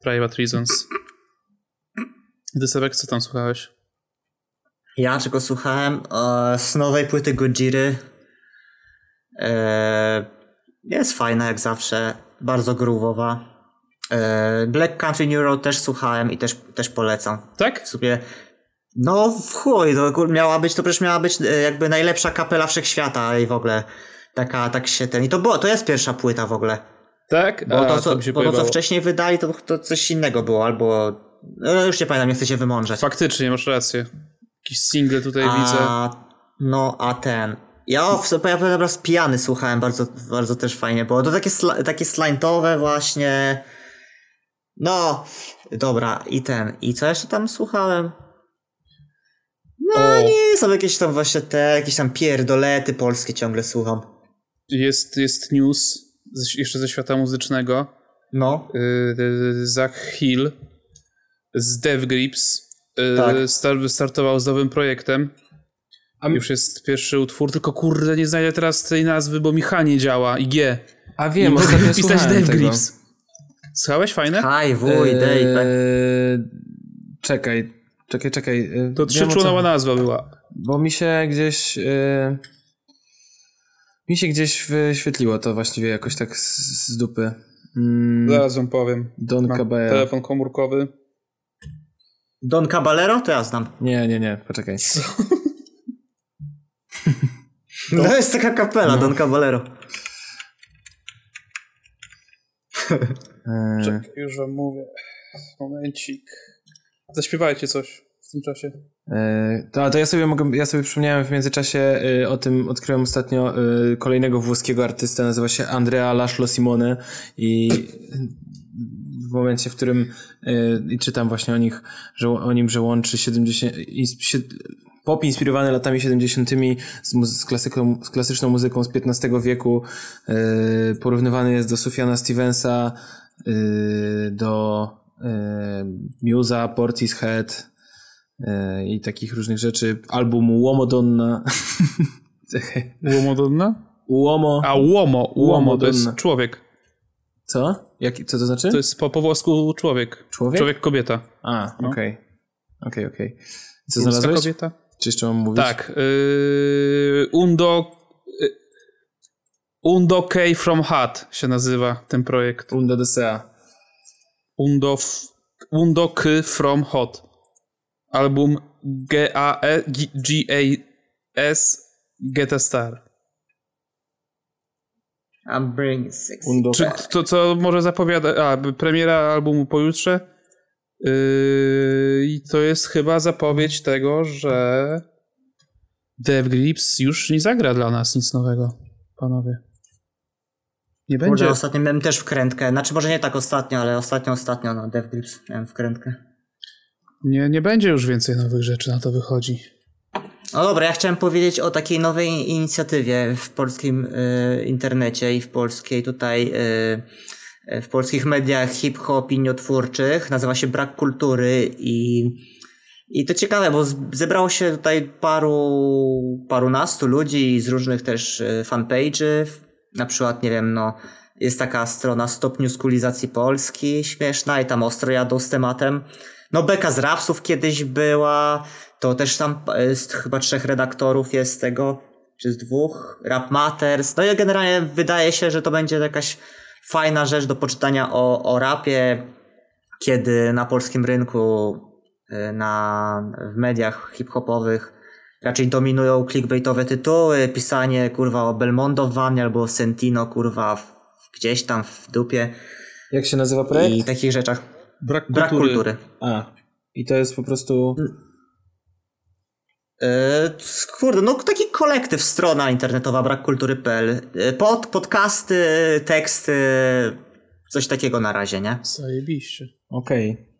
Private Reasons. Ty Sebek, co tam słuchałeś? Ja czego słuchałem e, z nowej płyty Godziry. E, jest fajna jak zawsze, bardzo groovowa. E, Black Country New Road też słuchałem i też, też polecam. Tak? W sobie no w chuj, to miała być, to przecież miała być e, jakby najlepsza kapela wszechświata i w ogóle taka, tak się ten, i to było, to jest pierwsza płyta w ogóle. Tak? Bo, A, to, co, się bo to, co wcześniej wydali, to, to coś innego było, albo, no, już nie pamiętam, nie chcę się wymądrzeć. Faktycznie, masz rację. Jakiś single tutaj widzę. A, no, a ten. Ja ja powiem raz pijany słuchałem bardzo, bardzo też fajnie, bo to takie, sla, takie slańtowe właśnie. No, dobra, i ten. I co jeszcze tam słuchałem? No O. nie, są jakieś tam właśnie te, jakieś tam pierdolety polskie ciągle słucham. Jest, jest news z, jeszcze ze świata muzycznego. No. Yy, Zach Hill z Dev Grips yy, Tak. star- startował z nowym projektem. A, Już jest pierwszy utwór, tylko kurde, nie znajdę teraz tej nazwy, bo mi H nie działa i G. a wiem, mogę ostatnio wpisać słuchałem Dev tego. Grips. Słuchałeś? Fajne? Haj, wuj, dej, tak. Eee, czekaj, czekaj, czekaj. e, To trzyczłonowa nazwa była. Bo mi się gdzieś. e, mi się gdzieś wyświetliło to właściwie jakoś tak z, z dupy. Mm, Zaraz wam powiem. Don Mam Caballero. telefon komórkowy. Don Caballero? To ja znam. Nie, nie, nie, poczekaj. <laughs> No. To jest taka kapela, Don Caballero. Eee, Czekaj, już wam mówię. Momencik. Zaśpiewajcie coś w tym czasie. E, To, to ja sobie mogę, ja sobie przypomniałem w międzyczasie e, o tym, odkryłem ostatnio e, kolejnego włoskiego artystę, nazywa się Andrea Laszlo Simone i w momencie, w którym e, czytam właśnie o nich, że o nim, że łączy 70, ins- sie- pop inspirowany latami 70. z, muzy- z, klasyką, z klasyczną muzyką z XV wieku, e, porównywany jest do Sufjana Stevensa, e, do e, Musa, Portishead, i takich różnych rzeczy. Album Uomo-Donna. <laughs> Czekaj. Łomodonna? Uomo. A Łomo, Łomo to jest Łomodonna. człowiek. Co? Jak, co to znaczy? To jest po, po włosku człowiek. Człowiek? Człowiek kobieta. A, No. okej. Okej, okej. Co Ludzka znalazłeś? kobieta? Czy jeszcze mam mówić? Tak. Yy, Undo. Yy, Undo K from Hat się nazywa ten projekt. Unda Desea. Undo, f, Undo K from Hot. Album G-A-E G-A-S Get a Star. I'm bringing six. Undo. Czy to, co może zapowiada... A, premiera albumu pojutrze. Yy, I to jest chyba zapowiedź tego, że Dev Grips już nie zagra dla nas nic nowego, panowie. Nie Kurde, będzie. ostatnio miałem też wkrętkę. Znaczy może nie tak ostatnio, ale ostatnio, ostatnio na DevGrips miałem wkrętkę. Nie, nie będzie już więcej nowych rzeczy, na to wychodzi. No dobra, ja chciałem powiedzieć o takiej nowej inicjatywie w polskim y, internecie i w polskiej tutaj y, w polskich mediach hip-hop opiniotwórczych. Nazywa się Brak Kultury i i to ciekawe, bo zebrało się tutaj paru, parunastu ludzi z różnych też fanpage'y. Na przykład, nie wiem, no, jest taka strona Stop Newskulizacji Polski, śmieszna i tam ostro jadą z tematem. No, Beka z Rapsów kiedyś była, to też tam jest chyba trzech redaktorów jest z tego, czy z dwóch, Rap Matters. No i generalnie wydaje się, że to będzie jakaś fajna rzecz do poczytania o, o rapie, kiedy na polskim rynku, y, na, w mediach hip-hopowych raczej dominują clickbaitowe tytuły, pisanie kurwa o Belmondo w wannie albo Sentino kurwa w, gdzieś tam w dupie Jak się nazywa projekt? i takich rzeczach. Brak kultury. Brak kultury. A. I to jest po prostu... Yy, kurde, no taki kolektyw, strona internetowa brakkultury.pl. Yy, Pod, podcasty, teksty, coś takiego na razie, nie? Zajebiście. Okej.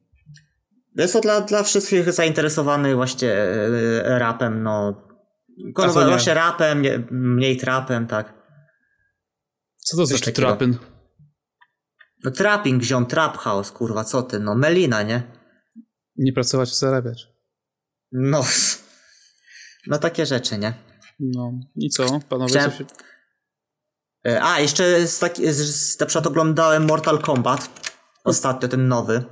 Jest to dla, dla wszystkich zainteresowanych właśnie yy, rapem, no. Kurwa, nie? właśnie rapem, nie, mniej trapem, tak. Co to Coś znaczy trapyn? No trapping, ziom, trap house, kurwa, co ty, no Melina, nie? Nie pracować, zarabiać. No, no takie rzeczy, nie? No i co, panowie? Chciałem- się... E, A, jeszcze z taki, z, z, na przykład oglądałem Mortal Kombat. Ostatnio ten nowy.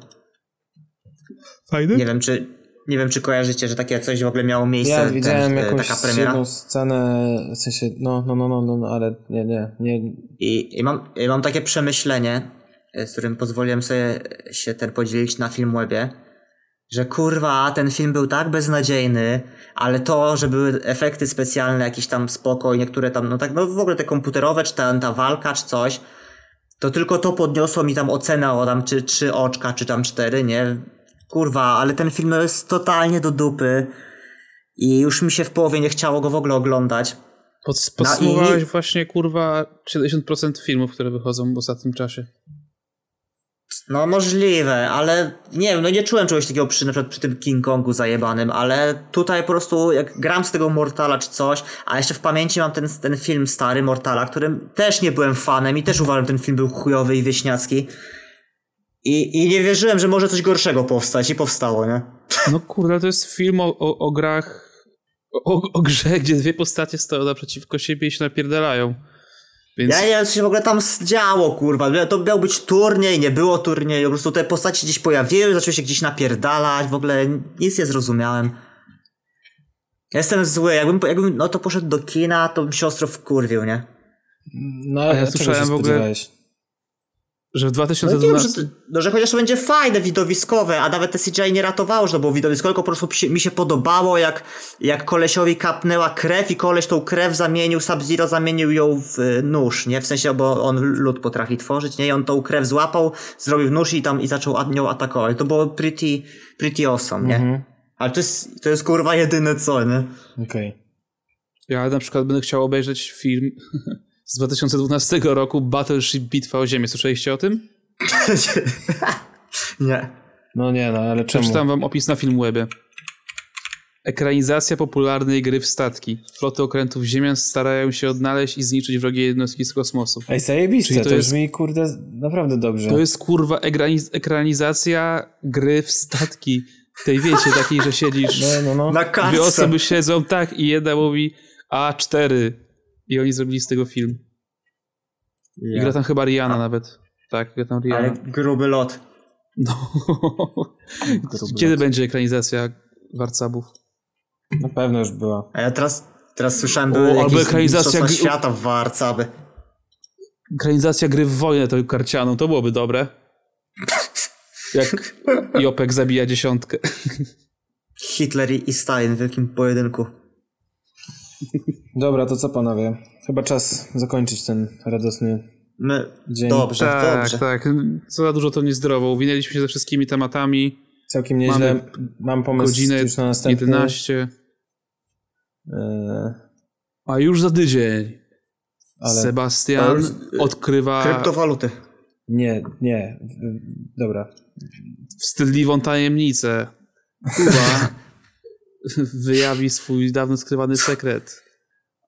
Fajny? Nie wiem, czy nie wiem, czy kojarzycie, że takie coś w ogóle miało miejsce. Ja ten, widziałem e, jakąś taka premiera. jedną scenę, w sensie, no, no, no, no, no, no ale nie, nie, nie. I, i, mam, I mam takie przemyślenie, e, z którym pozwoliłem sobie się ten podzielić na Filmwebie, że kurwa, ten film był tak beznadziejny, ale to, że były efekty specjalne, jakieś tam spoko i niektóre tam, no tak, no w ogóle te komputerowe, czy ta, ta walka, czy coś, to tylko to podniosło mi tam ocenę o tam czy trzy oczka, czy tam cztery, nie? Kurwa, ale ten film jest totalnie do dupy i już mi się w połowie nie chciało go w ogóle oglądać. Pod, No i- podsumowałeś właśnie, kurwa, 70% filmów, które wychodzą w ostatnim czasie. No możliwe, ale nie wiem, no nie czułem czegoś takiego przy, na przykład przy tym King Kongu zajebanym, ale tutaj po prostu jak gram z tego Mortala czy coś, a jeszcze w pamięci mam ten, ten film stary Mortala, którym też nie byłem fanem i też uważam, że ten film był chujowy i wieśniacki. I, I nie wierzyłem, że może coś gorszego powstać i powstało, nie? No kurde, to jest film o, o, o grach, o, o grze, gdzie dwie postacie stoją naprzeciwko siebie i się napierdalają. Więc Ja nie wiem, co się w ogóle tam działo, kurwa. To miał być turniej, nie było turnieju, po prostu te postaci gdzieś pojawiły, zaczęły się gdzieś napierdalać, w ogóle nic nie zrozumiałem. Jestem zły, jakbym, jakbym no to poszedł do kina, to bym się ostro wkurwił, nie? No, A ja ale czego słyszałem się w ogóle- spodziewałeś? Że w No, nie wiem, 2012... że, no, że chociaż to będzie fajne, widowiskowe, a nawet te CGI nie ratowało, że to było widowiskowe, tylko po prostu mi się podobało, jak, jak kolesiowi kapnęła krew i koleś tą krew zamienił, Sub-Zero zamienił ją w y, nóż, nie? W sensie, bo on lód potrafi tworzyć, nie? I on tą krew złapał, zrobił nóż i tam i zaczął nią atakować. To było pretty, pretty awesome, nie? Mhm. Ale to jest, to jest kurwa jedyne co, nie? Okej. Ja na przykład będę chciał obejrzeć film <laughs> z 2012 roku Battleship Bitwa o Ziemię. Słyszeliście o tym? <laughs> nie. No nie, no ale czemu? Przeczytam wam opis na Filmwebie. Ekranizacja popularnej gry w statki. Floty okrętów Ziemian starają się odnaleźć i zniszczyć wrogie jednostki z kosmosu. Ej, zajebiste, Czyli to, to już jest- mi kurde naprawdę dobrze. To jest kurwa ekraniz- ekranizacja gry w statki. Tej wiecie, takiej, że siedzisz... No, no, no. Na Dwie kartce. osoby siedzą tak i jedna mówi A4 i oni zrobili z tego film. I gra tam chyba Rihanna nawet. Tak, gra tam Rihanna. Ale gruby lot. No. <laughs> Kiedy będzie ekranizacja Warcabów? Na pewno już była. A ja teraz, teraz słyszałem, były albo jakieś ekranizacja gry- świata w Warcaby. Ekranizacja gry w wojnę tą karcianą, to byłoby dobre. Jak <laughs> Jopek zabija dziesiątkę. Hitler i i Stalin w wielkim pojedynku. Dobra, to co panowie? Chyba czas zakończyć ten radosny My... dzień. Dobrze, tak, dobrze. tak. Co za dużo to niezdrowo. Uwinęliśmy się ze wszystkimi tematami. Całkiem nieźle. Mamy Mam pomysł Godzinę już na następny. 11. E, A już za tydzień. Ale Sebastian To- odkrywa Kryptowaluty. nie, nie. Dobra. wstydliwą tajemnicę. Kuba <laughs> <laughs> wyjawi swój dawno skrywany sekret.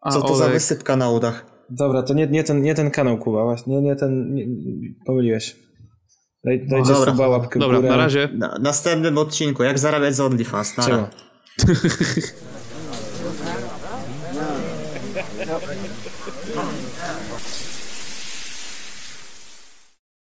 A Co to za Olek wysypka na udach? Dobra, to nie, nie, ten, nie ten kanał, Kuba, właśnie. Nie, nie ten. Nie, pomyliłeś. Daj, dajcie dobra. suba, łapkę w Dobra, górę. na razie. Na następnym odcinku, jak zarabiać z OnlyFans. Nara. Siema. <laughs>